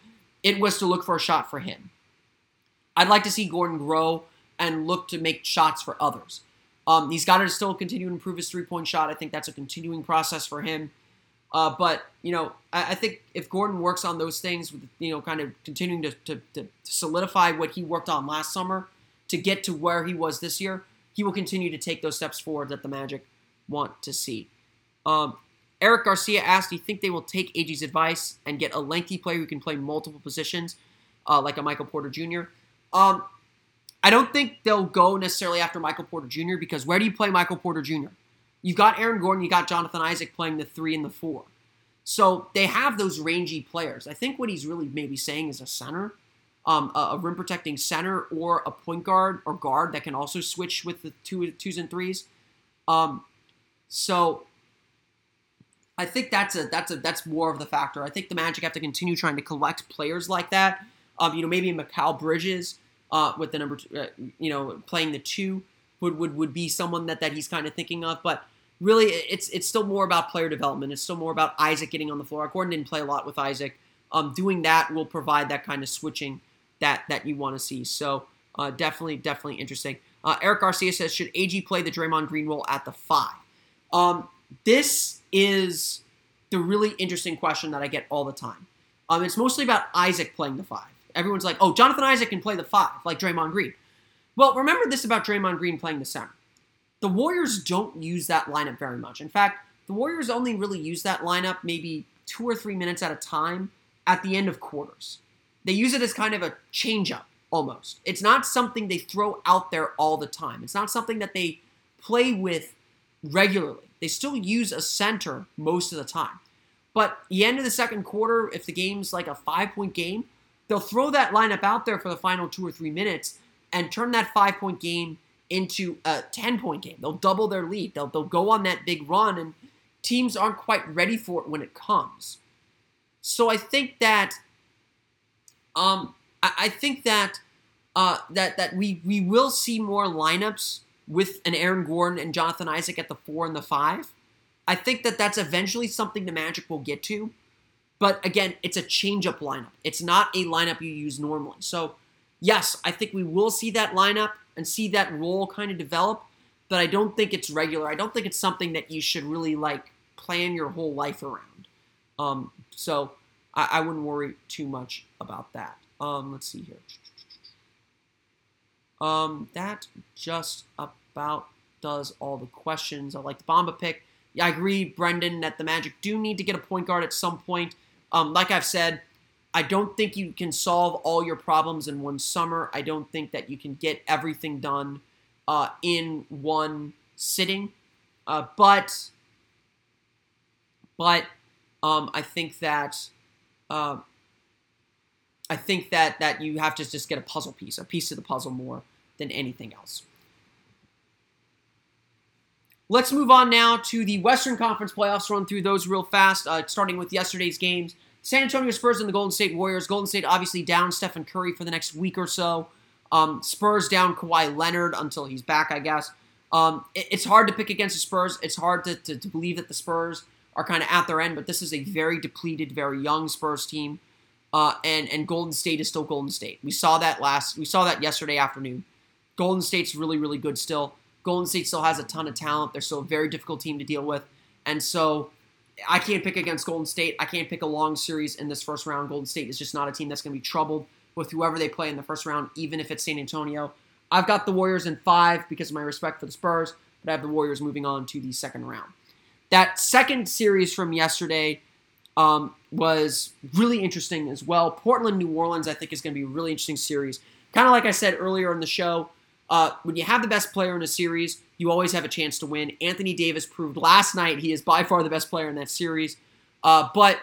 it was to look for a shot for him. I'd like to see Gordon grow and look to make shots for others. Um, he's got to still continue to improve his three point shot. I think that's a continuing process for him. Uh, but you know, I, I, think if Gordon works on those things, with you know, kind of continuing to, to, to solidify what he worked on last summer to get to where he was this year, he will continue to take those steps forward that the Magic want to see. Um, Eric Garcia asked, "Do you think they will take AG's advice and get a lengthy player who can play multiple positions, uh, like a Michael Porter Jr.?" Um, I don't think they'll go necessarily after Michael Porter Jr. because where do you play Michael Porter Jr.? You've got Aaron Gordon, you got Jonathan Isaac playing the three and the four. So they have those rangy players. I think what he's really maybe saying is a center, um, a, a, rim protecting center, or a point guard or guard that can also switch with the two twos and threes. Um, so I think that's a that's a that's more of the factor. I think the Magic have to continue trying to collect players like that. Um, you know, maybe Mikal Bridges uh, with the number two, uh, you know, playing the two would, would would be someone that that he's kind of thinking of. But really, it's it's still more about player development. It's still more about Isaac getting on the floor. Gordon didn't play a lot with Isaac. Um, doing that will provide that kind of switching that that you want to see. So uh, definitely, definitely interesting. Uh, Eric Garcia says, should AG play the Draymond Green role at the five? Um, this is the really interesting question that I get all the time. Um, it's mostly about Isaac playing the five. Everyone's like, oh, Jonathan Isaac can play the five, like Draymond Green. Well, remember this about Draymond Green playing the center. The Warriors don't use that lineup very much. In fact, the Warriors only really use that lineup maybe two or three minutes at a time at the end of quarters. They use it as kind of a change-up almost. It's not something they throw out there all the time. It's not something that they play with regularly. They still use a center most of the time. But the end of the second quarter, if the game's like a five point game, they'll throw that lineup out there for the final two or three minutes and turn that five point game into a 10 point game. They'll double their lead. They'll, they'll go on that big run, and teams aren't quite ready for it when it comes. So I think that um, I, I think that uh, that that we we will see more lineups with an Aaron Gordon and Jonathan Isaac at the four and the five. I think that that's eventually something the Magic will get to. But again, it's a change-up lineup. It's not a lineup you use normally. So, yes, I think we will see that lineup and see that role kind of develop, but I don't think it's regular. I don't think it's something that you should really like plan your whole life around. Um, so I, I, wouldn't worry too much about that. Um, let's see here. Um, that just about does all the questions. I like the Bamba pick. Yeah, I agree, Brendan, that the Magic do need to get a point guard at some point. Um, like I've said, I don't think you can solve all your problems in one summer. I don't think that you can get everything done uh, in one sitting. Uh, but but um, I think that uh, I think that that you have to just get a puzzle piece, a piece of the puzzle more than anything else. Let's move on now to the Western Conference playoffs. Run through those real fast, uh, starting with yesterday's games. San Antonio Spurs and the Golden State Warriors. Golden State obviously down Stephen Curry for the next week or so. Um, Spurs down Kawhi Leonard until he's back, I guess. Um, it, it's hard to pick against the Spurs. It's hard to, to, to believe that the Spurs are kind of at their end, but this is a very depleted, very young Spurs team. Uh, and and Golden State is still Golden State. We saw that last. We saw that yesterday afternoon. Golden State's really really good still. Golden State still has a ton of talent. They're still a very difficult team to deal with, and so I can't pick against Golden State. I can't pick a long series in this first round. Golden State is just not a team that's going to be troubled with whoever they play in the first round, even if it's San Antonio. I've got the Warriors in five because of my respect for the Spurs, but I have the Warriors moving on to the second round. That second series from yesterday um, was really interesting as well. Portland, New Orleans, I think is going to be a really interesting series. Kind of like I said earlier in the show, uh, when you have the best player in a series, you always have a chance to win. Anthony Davis proved last night he is by far the best player in that series. Uh, but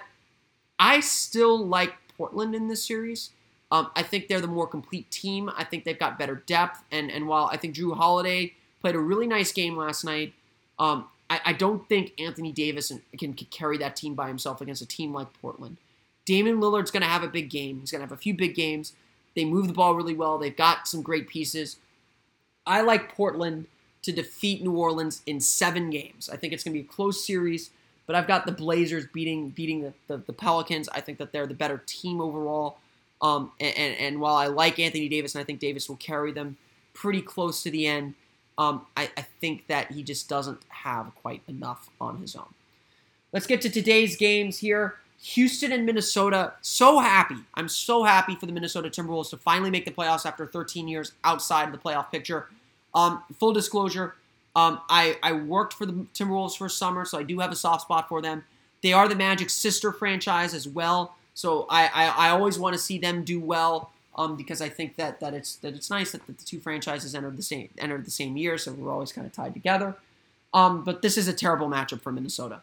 I still like Portland in this series. Um, I think they're the more complete team. I think they've got better depth. And, and while I think Jrue Holiday played a really nice game last night, um, I, I, don't think Anthony Davis can, can, carry that team by himself against a team like Portland. Damian Lillard's going to have a big game. He's going to have a few big games. They move the ball really well. They've got some great pieces. I like Portland to defeat New Orleans in seven games. I think it's going to be a close series, but I've got the Blazers beating beating the, the, the Pelicans. I think that they're the better team overall. Um, and, and, and, while I like Anthony Davis and I think Davis will carry them pretty close to the end, um, I, I think that he just doesn't have quite enough on his own. Let's get to today's games here. Houston and Minnesota. So happy. I'm so happy for the Minnesota Timberwolves to finally make the playoffs after 13 years outside of the playoff picture. Um, full disclosure, um, I, I worked for the Timberwolves for summer, so I do have a soft spot for them. They are the Magic sister franchise as well. So I, I, I always want to see them do well um, because I think that, that it's that it's nice that the two franchises entered the same entered the same year, so we're always kind of tied together. Um, but this is a terrible matchup for Minnesota.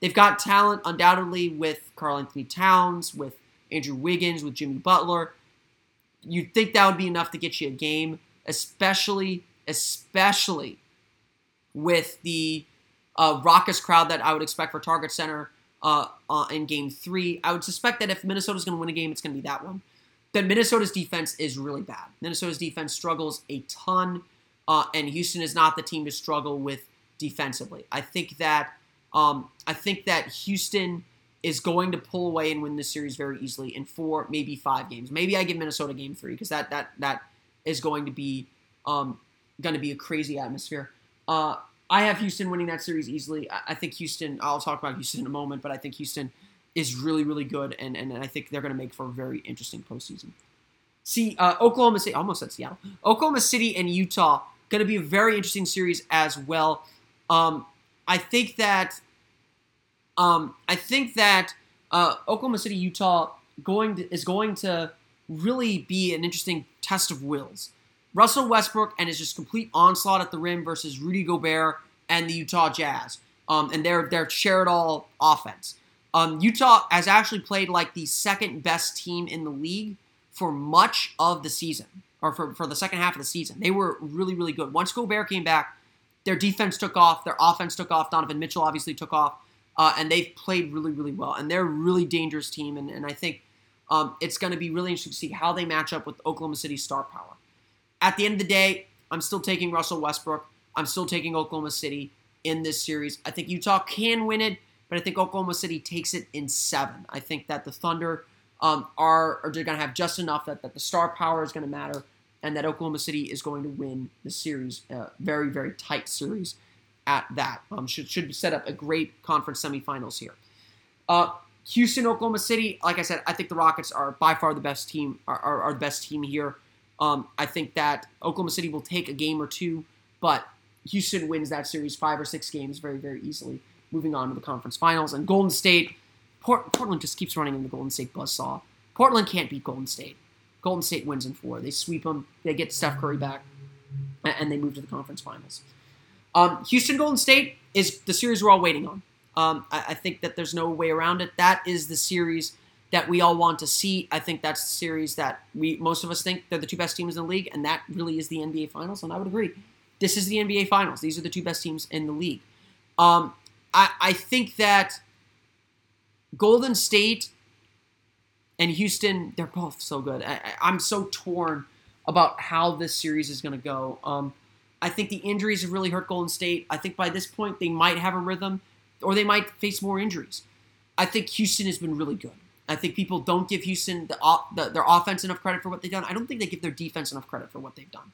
They've got talent undoubtedly with Karl-Anthony Towns, with Andrew Wiggins, with Jimmy Butler. You'd think that would be enough to get you a game, especially especially with the uh, raucous crowd that I would expect for Target Center uh, uh, in game three. I would suspect that if Minnesota's going to win a game, it's going to be that one. That Minnesota's defense is really bad. Minnesota's defense struggles a ton, uh, and Houston is not the team to struggle with defensively. I think that um, I think that Houston is going to pull away and win this series very easily in four, maybe five games. Maybe I give Minnesota game three because that that that is going to be um, going to be a crazy atmosphere. Uh, I have Houston winning that series easily. I think Houston, I'll talk about Houston in a moment, but I think Houston is really, really good, and, and, I think they're going to make for a very interesting postseason. See, uh, Oklahoma City, almost said Seattle. Oklahoma City and Utah, going to be a very interesting series as well. Um, I think that, um, I think that uh, Oklahoma City, Utah, going to, is going to really be an interesting test of wills. Russell Westbrook and his just complete onslaught at the rim versus Rudy Gobert and the Utah Jazz, um, and their their share it all offense. Um, Utah has actually played like the second best team in the league for much of the season, or for, for the second half of the season. They were really, really good. Once Gobert came back, their defense took off, their offense took off. Donovan Mitchell obviously took off, uh, and they've played really, really well. And they're a really dangerous team, and, and I think um, it's going to be really interesting to see how they match up with Oklahoma City's star power at the end of the day, I'm still taking Russell Westbrook. I'm still taking Oklahoma City in this series. I think Utah can win it, but I think Oklahoma City takes it in seven. I think that the Thunder um, are, are going to have just enough that, that the star power is going to matter and that Oklahoma City is going to win the series. Uh, very, very tight series at that. Um, should, should set up a great conference semifinals here. Uh, Houston, Oklahoma City, like I said, I think the Rockets are by far the best team, are, are, are the best team here. Um, I think that Oklahoma City will take a game or two, but Houston wins that series five or six games very, very easily, moving on to the conference finals. And Golden State, Port- Portland just keeps running in the Golden State buzzsaw. Portland can't beat Golden State. Golden State wins in four. They sweep them. They get Steph Curry back, and they move to the conference finals. Um, Houston Golden State is the series we're all waiting on. Um, I, I, think that there's no way around it. That is the series that we all want to see. I think that's the series that we most of us think they're the two best teams in the league, and that really is the NBA Finals. And I would agree. This is the NBA Finals. These are the two best teams in the league. Um, I, I think that Golden State and Houston, they're both so good. I, am so torn about how this series is going to go. Um, I think the injuries have really hurt Golden State. I think by this point they might have a rhythm, or they might face more injuries. I think Houston has been really good. I think people don't give Houston the, the, their offense enough credit for what they've done. I don't think they give their defense enough credit for what they've done.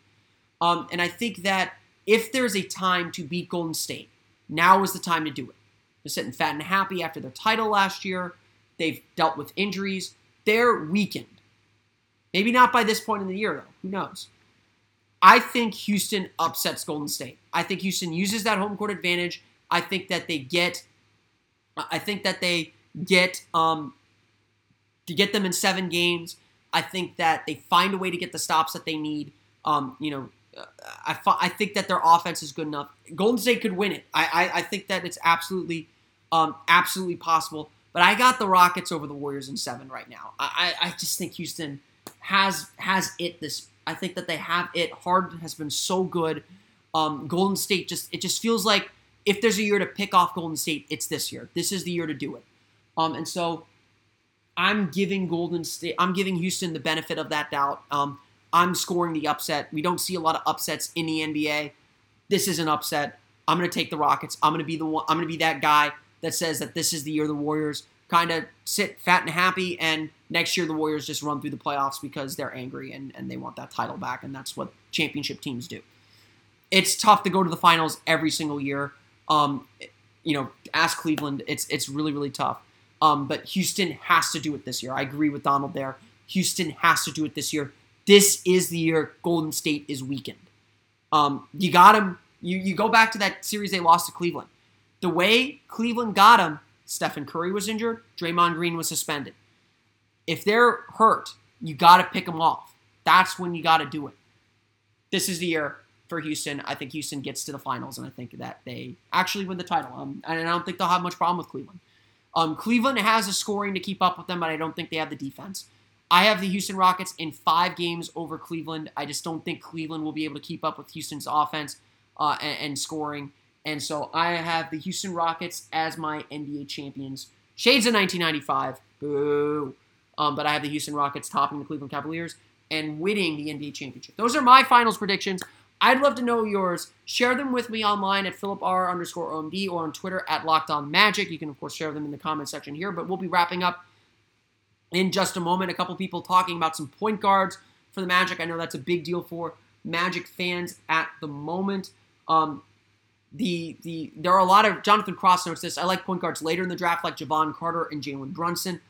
Um, and I think that if there's a time to beat Golden State, now is the time to do it. They're sitting fat and happy after their title last year. They've dealt with injuries. They're weakened. Maybe not by this point in the year, though. Who knows? I think Houston upsets Golden State. I think Houston uses that home court advantage. I think that they get. I think that they get um, to get them in seven games. I think that they find a way to get the stops that they need. Um, you know, I, I think that their offense is good enough. Golden State could win it. I, I, I think that it's absolutely, um, absolutely possible. But I got the Rockets over the Warriors in seven right now. I, I just think Houston has has it this. I think that they have it. Harden has been so good. Um, Golden State just it just feels like if there's a year to pick off Golden State, it's this year. This is the year to do it. Um, and so I'm giving Golden State, I'm giving Houston the benefit of that doubt. Um, I'm scoring the upset. We don't see a lot of upsets in the NBA. This is an upset. I'm going to take the Rockets. I'm going to be the one. I'm going to be that guy that says that this is the year the Warriors kind of sit fat and happy, and next year the Warriors just run through the playoffs because they're angry and, and they want that title back, and that's what championship teams do. It's tough to go to the finals every single year. Um, you know, ask Cleveland. It's it's really really tough. Um, but Houston has to do it this year. I agree with Donald there. Houston has to do it this year this is the year Golden State is weakened. Um, you got him. You, you go back to that series they lost to Cleveland. The way Cleveland got him, Stephen Curry was injured, Draymond Green was suspended. If they're hurt, you got to pick them off. That's when you got to do it. This is the year for Houston. I think Houston gets to the finals, and I think that they actually win the title. Um, and I don't think they'll have much problem with Cleveland. Um, Cleveland has the scoring to keep up with them, but I don't think they have the defense. I have the Houston Rockets in five games over Cleveland. I just don't think Cleveland will be able to keep up with Houston's offense uh, and, and, scoring. And so I have the Houston Rockets as my NBA champions. Shades of 1995. Boo. Um, but I have the Houston Rockets topping the Cleveland Cavaliers and winning the NBA championship. Those are my finals predictions. I'd love to know yours. Share them with me online at Philip R underscore OMD or on Twitter at Locked On Magic. You can, of course, share them in the comment section here, but we'll be wrapping up in just a moment. A couple people talking about some point guards for the Magic. I know that's a big deal for Magic fans at the moment. Um, the the there are a lot of Jonathan Cross notes this. I like point guards later in the draft, like Jevon Carter and Jalen Brunson.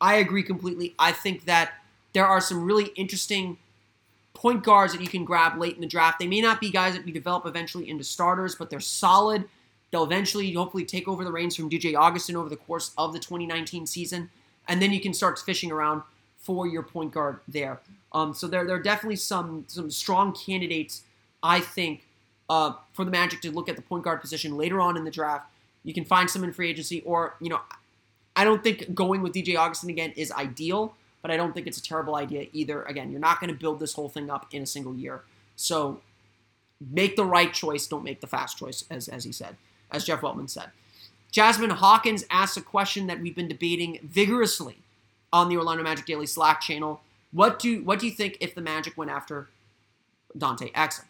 I agree completely. I think that there are some really interesting point guards that you can grab late in the draft. They may not be guys that you develop eventually into starters, but they're solid. They'll eventually, hopefully, take over the reins from DJ Augustin over the course of the 2019 season and then you can start fishing around for your point guard there. Um, so there, there are definitely some some strong candidates, I think, uh, for the Magic to look at the point guard position later on in the draft. You can find some in free agency, or you know, I don't think going with DJ Augustin again is ideal, but I don't think it's a terrible idea either. Again, you're not going to build this whole thing up in a single year, so make the right choice. Don't make the fast choice, as as he said, as Jeff Weltman said. Jasmine Hawkins asks a question that we've been debating vigorously on the Orlando Magic Daily Slack channel. What do what do you think if the Magic went after Dante Exum?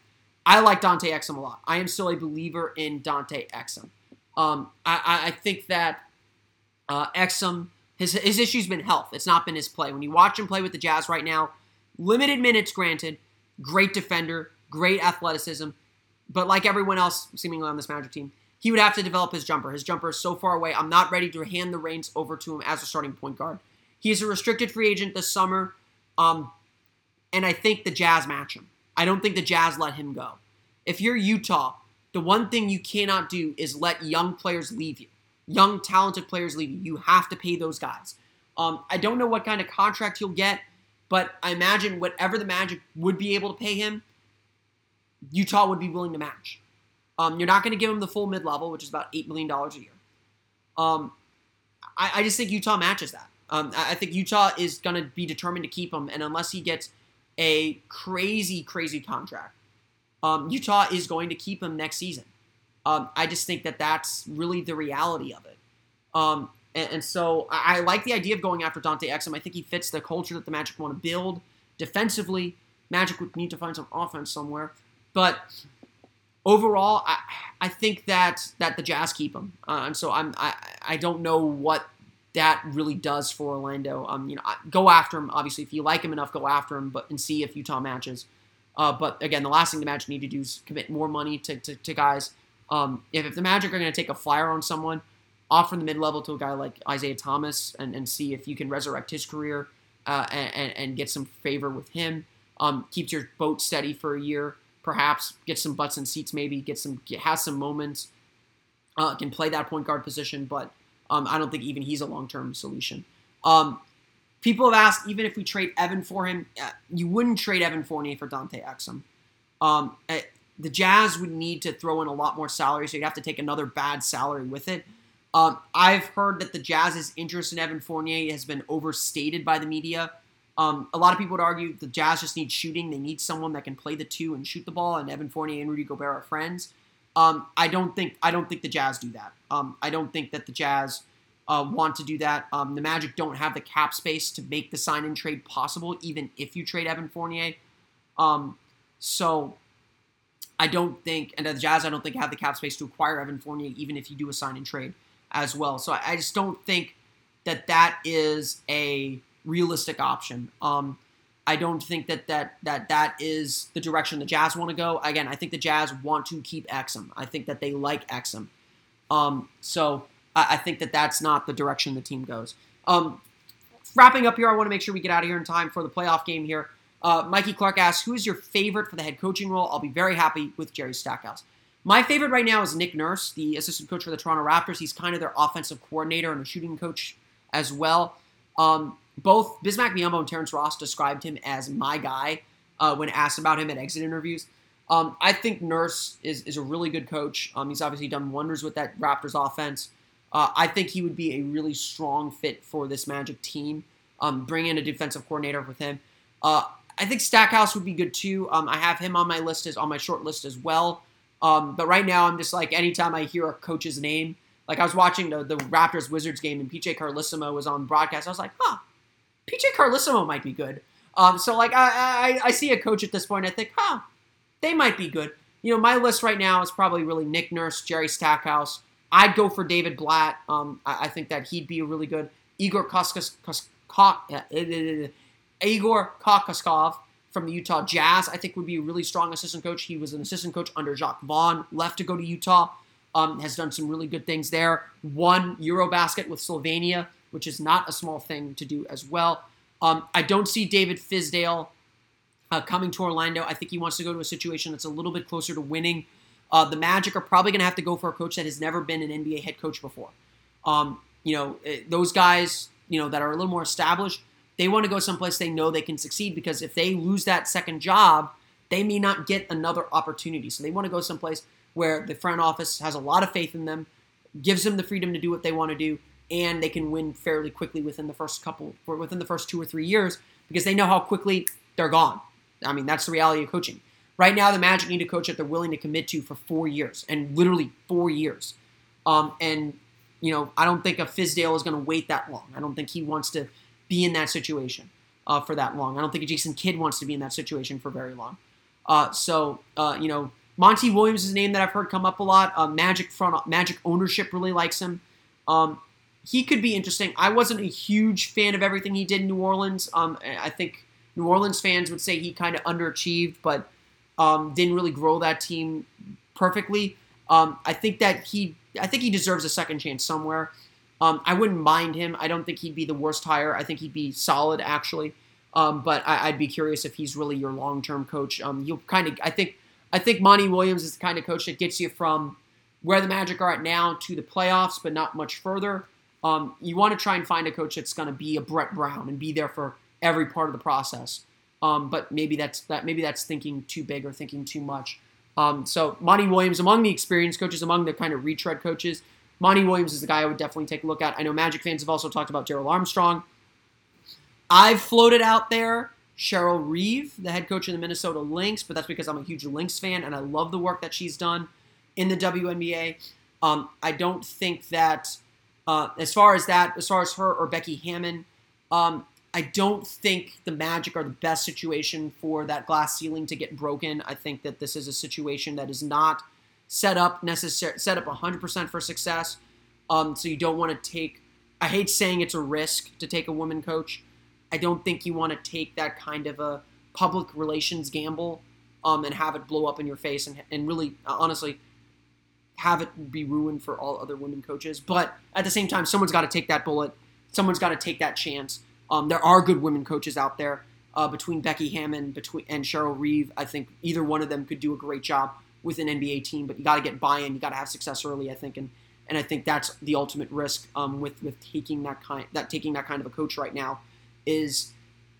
I like Dante Exum a lot. I am still a believer in Dante Exum. Um, I, I, think that uh, Exum his his issue's been health. It's not been his play. When you watch him play with the Jazz right now, limited minutes granted, great defender, great athleticism, but like everyone else seemingly on this Magic team, he would have to develop his jumper. His jumper is so far away. I'm not ready to hand the reins over to him as a starting point guard. He is a restricted free agent this summer, um, and I think the Jazz match him. I don't think the Jazz let him go. If you're Utah, the one thing you cannot do is let young players leave you. Young, talented players leave you. Have to pay those guys. Um, I don't know what kind of contract he'll get, but I imagine whatever the Magic would be able to pay him, Utah would be willing to match. Um, you're not going to give him the full mid level, which is about $8 million a year. Um, I, I, just think Utah matches that. Um, I think Utah is going to be determined to keep him, and unless he gets a crazy, crazy contract, um, Utah is going to keep him next season. Um, I just think that that's really the reality of it. Um, and, and, so I, I, like the idea of going after Dante Exum. I think he fits the culture that the Magic want to build defensively. Magic would need to find some offense somewhere, but overall, I, I think that that the Jazz keep him, uh, and so I'm I, I don't know what that really does for Orlando. Um, you know, go after him. Obviously, if you like him enough, go after him, but and see if Utah matches. Uh, but again, the last thing the Magic need to do is commit more money to, to, to guys. Um, if, if the Magic are going to take a flyer on someone, offer the mid level to a guy like Isaiah Thomas and, and see if you can resurrect his career uh, and, and get some favor with him. Um, keeps your boat steady for a year, perhaps get some butts and seats, maybe get some get, has some moments, uh, can play that point guard position, but um, I don't think even he's a long term solution. Um, people have asked, even if we trade Evan for him, uh, you wouldn't trade Evan Fournier for Dante Exum. Um, the Jazz would need to throw in a lot more salary, so you'd have to take another bad salary with it. Um, I've heard that the Jazz's interest in Evan Fournier has been overstated by the media. Um, a lot of people would argue the Jazz just need shooting. They need someone that can play the two and shoot the ball, and Evan Fournier and Rudy Gobert are friends. Um, I don't think I don't think the Jazz do that. Um, I don't think that the Jazz uh, want to do that. Um, the Magic don't have the cap space to make the sign and trade possible, even if you trade Evan Fournier. Um, so I don't think, and the Jazz I don't think have the cap space to acquire Evan Fournier, even if you do a sign and trade as well. So I, just don't think that that is a realistic option. Um, I don't think that that that that is the direction the Jazz want to go. Again, I think the Jazz want to keep Exum. I think that they like Exum. Um, so I, I, think that that's not the direction the team goes. Um, wrapping up here, I want to make sure we get out of here in time for the playoff game here. Uh, Mikey Clark asks, "Who is your favorite for the head coaching role?" I'll be very happy with Jerry Stackhouse. My favorite right now is Nick Nurse, the assistant coach for the Toronto Raptors. He's kind of their offensive coordinator and a shooting coach as well. Um, both Bismack Biyombo and Terrence Ross described him as my guy uh, when asked about him at exit interviews. Um, I think Nurse is, is a really good coach. Um, he's obviously done wonders with that Raptors offense. Uh, I think he would be a really strong fit for this Magic team. Um, bring in a defensive coordinator with him. Uh, I think Stackhouse would be good too. Um, I have him on my list as on my short list as well. Um, but right now, I'm just like anytime I hear a coach's name, like I was watching the, the Raptors Wizards game and PJ Carlesimo was on broadcast. I was like, huh, PJ Carlesimo might be good. Um, so like I, I, I see a coach at this point, I think, huh, they might be good. You know, my list right now is probably really Nick Nurse, Jerry Stackhouse. I'd go for David Blatt. Um, I, I, think that he'd be really good Igor Koskos, Kos, Kos, Igor Kokoskov from the Utah Jazz. I think would be a really strong assistant coach. He was an assistant coach under Jacque Vaughn, left to go to Utah. Um, has done some really good things there. Won Eurobasket with Slovenia which is not a small thing to do as well. Um, I don't see David Fizdale uh, coming to Orlando. I think he wants to go to a situation that's a little bit closer to winning. Uh, the Magic are probably going to have to go for a coach that has never been an NBA head coach before. Um, you know, eh, those guys, you know, that are a little more established, they want to go someplace they know they can succeed because if they lose that second job, they may not get another opportunity. So they want to go someplace where the front office has a lot of faith in them, gives them the freedom to do what they want to do, and they can win fairly quickly within the first couple, within the first two or three years, because they know how quickly they're gone. I mean, that's the reality of coaching. Right now, the Magic need a coach that they're willing to commit to for four years, and literally four years. Um, and you know, I don't think a Fizdale is going to wait that long. I don't think he wants to be in that situation uh, for that long. I don't think Jason Kidd wants to be in that situation for very long. Uh, so, uh, you know, Monty Williams is a name that I've heard come up a lot. Uh, Magic front, Magic ownership really likes him. Um, he could be interesting. I wasn't a huge fan of everything he did in New Orleans. Um, I think New Orleans fans would say he kind of underachieved, but um, didn't really grow that team perfectly. Um, I think that he, I think he deserves a second chance somewhere. Um, I wouldn't mind him. I don't think he'd be the worst hire. I think he'd be solid actually. Um, but I, would be curious if he's really your long-term coach. Um, you'll kind of, I think, I think Monty Williams is the kind of coach that gets you from where the Magic are at now to the playoffs, but not much further. Um, you want to try and find a coach that's going to be a Brett Brown and be there for every part of the process. Um, but maybe that's that. Maybe that's thinking too big or thinking too much. Um, so Monty Williams, among the experienced coaches, among the kind of retread coaches, Monty Williams is the guy I would definitely take a look at. I know Magic fans have also talked about Darrell Armstrong. I've floated out there Cheryl Reeve, the head coach of the Minnesota Lynx, but that's because I'm a huge Lynx fan and I love the work that she's done in the WNBA. Um, I don't think that, uh, as far as that, as far as her or Becky Hammon, um, I don't think the Magic are the best situation for that glass ceiling to get broken. I think that this is a situation that is not set up necessary, set up 100% for success. Um, so you don't want to take. I hate saying it's a risk to take a woman coach. I don't think you want to take that kind of a public relations gamble um, and have it blow up in your face and, and really, uh, honestly, have it be ruined for all other women coaches. But at the same time, someone's got to take that bullet. Someone's got to take that chance. Um, there are good women coaches out there. Uh, between Becky Hammon between and Cheryl Reeve, I think either one of them could do a great job with an NBA team. But you got to get buy-in. You got to have success early. I think, and and I think that's the ultimate risk um, with with taking that kind that taking that kind of a coach right now is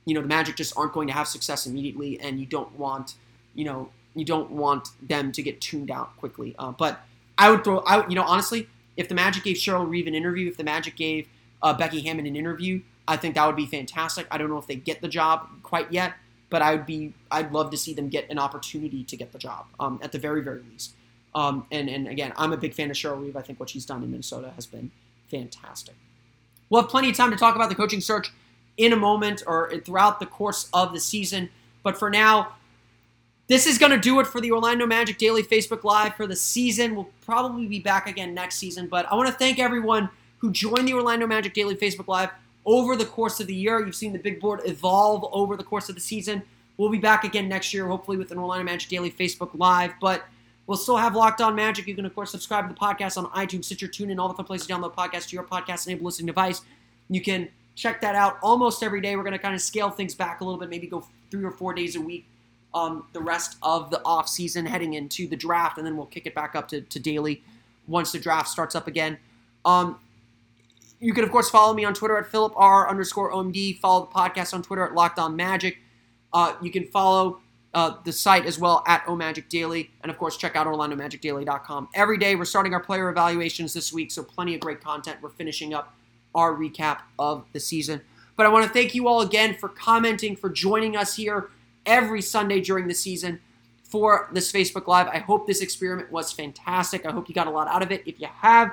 you know the Magic just aren't going to have success immediately, and you don't want you know you don't want them to get tuned out quickly. Uh, but I would throw out you know honestly, if the Magic gave Cheryl Reeve an interview, if the Magic gave uh, Becky Hammon an interview, I think that would be fantastic. I don't know if they get the job quite yet, but I would be I'd love to see them get an opportunity to get the job um, at the very very least. Um, and and again, I'm a big fan of Cheryl Reeve. I think what she's done in Minnesota has been fantastic. We'll have plenty of time to talk about the coaching search in a moment or throughout the course of the season. But for now, this is going to do it for the Orlando Magic Daily Facebook Live for the season. We'll probably be back again next season. But I want to thank everyone who joined the Orlando Magic Daily Facebook Live over the course of the year. You've seen the big board evolve over the course of the season. We'll be back again next year, hopefully with an Orlando Magic Daily Facebook Live. But we'll still have Locked On Magic. You can, of course, subscribe to the podcast on iTunes, Stitcher, TuneIn, all the fun places to download podcasts to your podcast-enabled listening device. You can check that out almost every day. We're going to kind of scale things back a little bit, maybe go three or four days a week um, the rest of the off season heading into the draft, and then we'll kick it back up to, to daily once the draft starts up again. Um, you can, of course, follow me on Twitter at Philip R underscore OMD. Follow the podcast on Twitter at Locked On Magic. Uh, you can follow uh, the site as well at OMagic Daily. And, of course, check out OrlandoMagicDaily.com. Every day, we're starting our player evaluations this week, so plenty of great content. We're finishing up our recap of the season. But I want to thank you all again for commenting, for joining us here every Sunday during the season for this Facebook Live. I hope this experiment was fantastic. I hope you got a lot out of it. If you have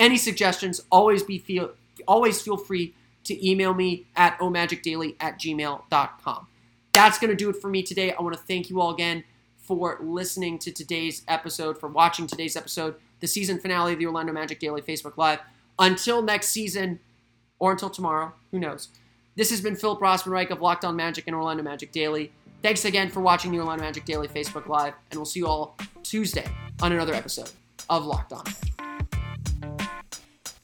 any suggestions, always be feel always feel free to email me at omagicdaily at gmail.com. That's going to do it for me today. I want to thank you all again for listening to today's episode, for watching today's episode, the season finale of the Orlando Magic Daily Facebook Live. Until next season, or until tomorrow, who knows? This has been Philip Rossman-Reich of Locked On Magic and Orlando Magic Daily. Thanks again for watching the Orlando Magic Daily Facebook Live, and we'll see you all Tuesday on another episode of Locked On